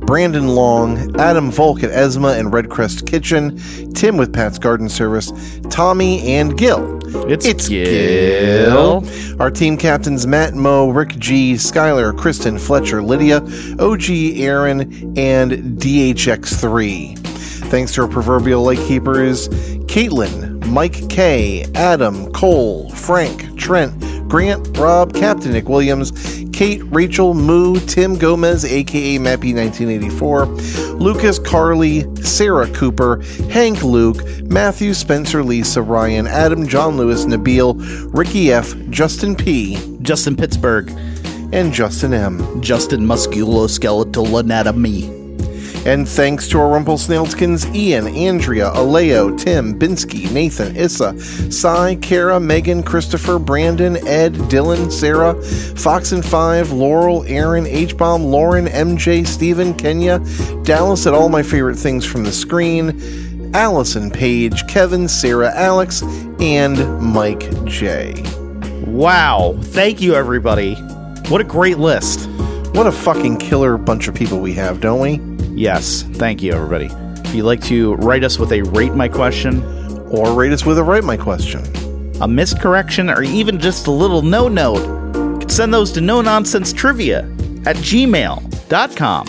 Brandon Long, Adam Volk at Esma and Red Crest Kitchen, Tim with Pat's Garden Service, Tommy, and Gil. It's, Gil. Our team captains Matt, Mo, Rick G, Skylar, Kristen, Fletcher, Lydia, OG, Aaron, and DHX3. Thanks to our proverbial lightkeepers Caitlin, Mike K, Adam, Cole, Frank, Trent, Grant, Rob, Captain Nick Williams, Kate, Rachel, Moo, Tim Gomez, aka Mappy1984, Lucas, Carly, Sarah Cooper, Hank Luke, Matthew, Spencer, Lisa, Ryan, Adam, John Lewis, Nabil, Ricky F, Justin P, Justin Pittsburgh, and Justin M. Justin Musculoskeletal Anatomy. And thanks to our Rumpelsnailskins Ian, Andrea, Aleo, Tim, Binsky, Nathan, Issa, Cy, Kara, Megan, Christopher, Brandon, Ed, Dylan, Sarah, Fox and Five, Laurel, Aaron, H Bomb, Lauren, MJ, Steven, Kenya, Dallas at all my favorite things from the screen, Allison, Paige, Kevin, Sarah, Alex, and Mike J. Wow. Thank you, everybody. What a great list. What a fucking killer bunch of people we have, don't we? Yes. Thank you, everybody. If you'd like to write us with a rate my question, Or rate us with a write my question. a miscorrection, or even just a little no note, send those to no nonsense trivia at gmail.com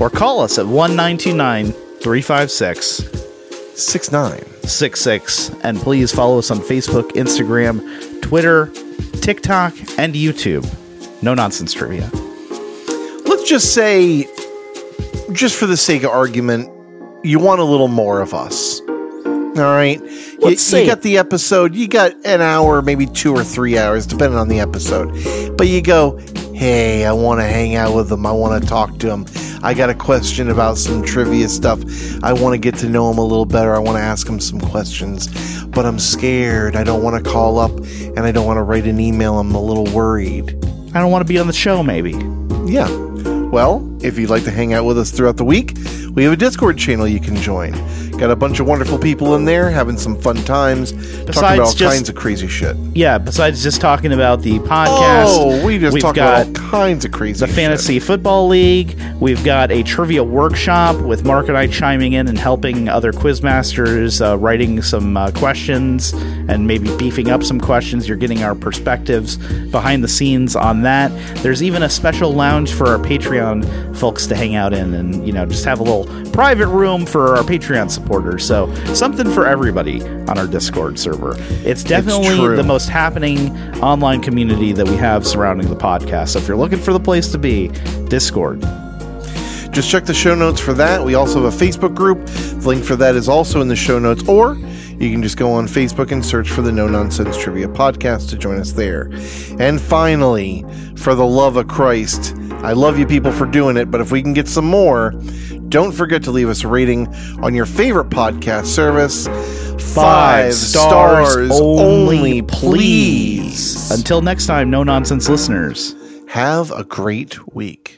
or call us at 1929 356 Six nine. 66. And please follow us on Facebook, Instagram, Twitter, TikTok, and YouTube. No nonsense trivia. let's just say, just for the sake of argument, you want a little more of us. All right. You, you got the episode, you got an hour, maybe two or three hours, depending on the episode. But you go, hey, I want to hang out with them. I want to talk to them. I got a question about some trivia stuff. I want to get to know them a little better. I want to ask them some questions, but I'm scared. I don't want to call up and I don't want to write an email. I'm a little worried. I don't want to be on the show, maybe. Yeah. Well, if you'd like to hang out with us throughout the week, we have a Discord channel you can join. Got a bunch of wonderful people in there having some fun times, talking about all just- kinds of crazy shit. Yeah, besides just talking about the podcast, Oh, we just talk got about all kinds of crazy the shit. Fantasy Football League. We've got a trivia workshop with Mark and I chiming in and helping other quizmasters uh, writing some uh, questions and maybe beefing up some questions. You're getting our perspectives behind the scenes on that. There's even a special lounge for our Patreon folks to hang out in and, you know, just have a little private room for our Patreon supporters. So something for everybody on our Discord server. It's definitely true. the most happening online community that we have surrounding the podcast. So if you're looking for the place to be, Discord. Just check the show notes for that. We also have a Facebook group. The link for that is also in the show notes, or you can just go on Facebook and search for the No Nonsense Trivia Podcast to join us there. And finally, for the love of Christ, I love you people for doing it, but if we can get some more, don't forget to leave us a rating on your favorite podcast service. Five, stars, only, please. Until next time, no nonsense listeners. Have a great week.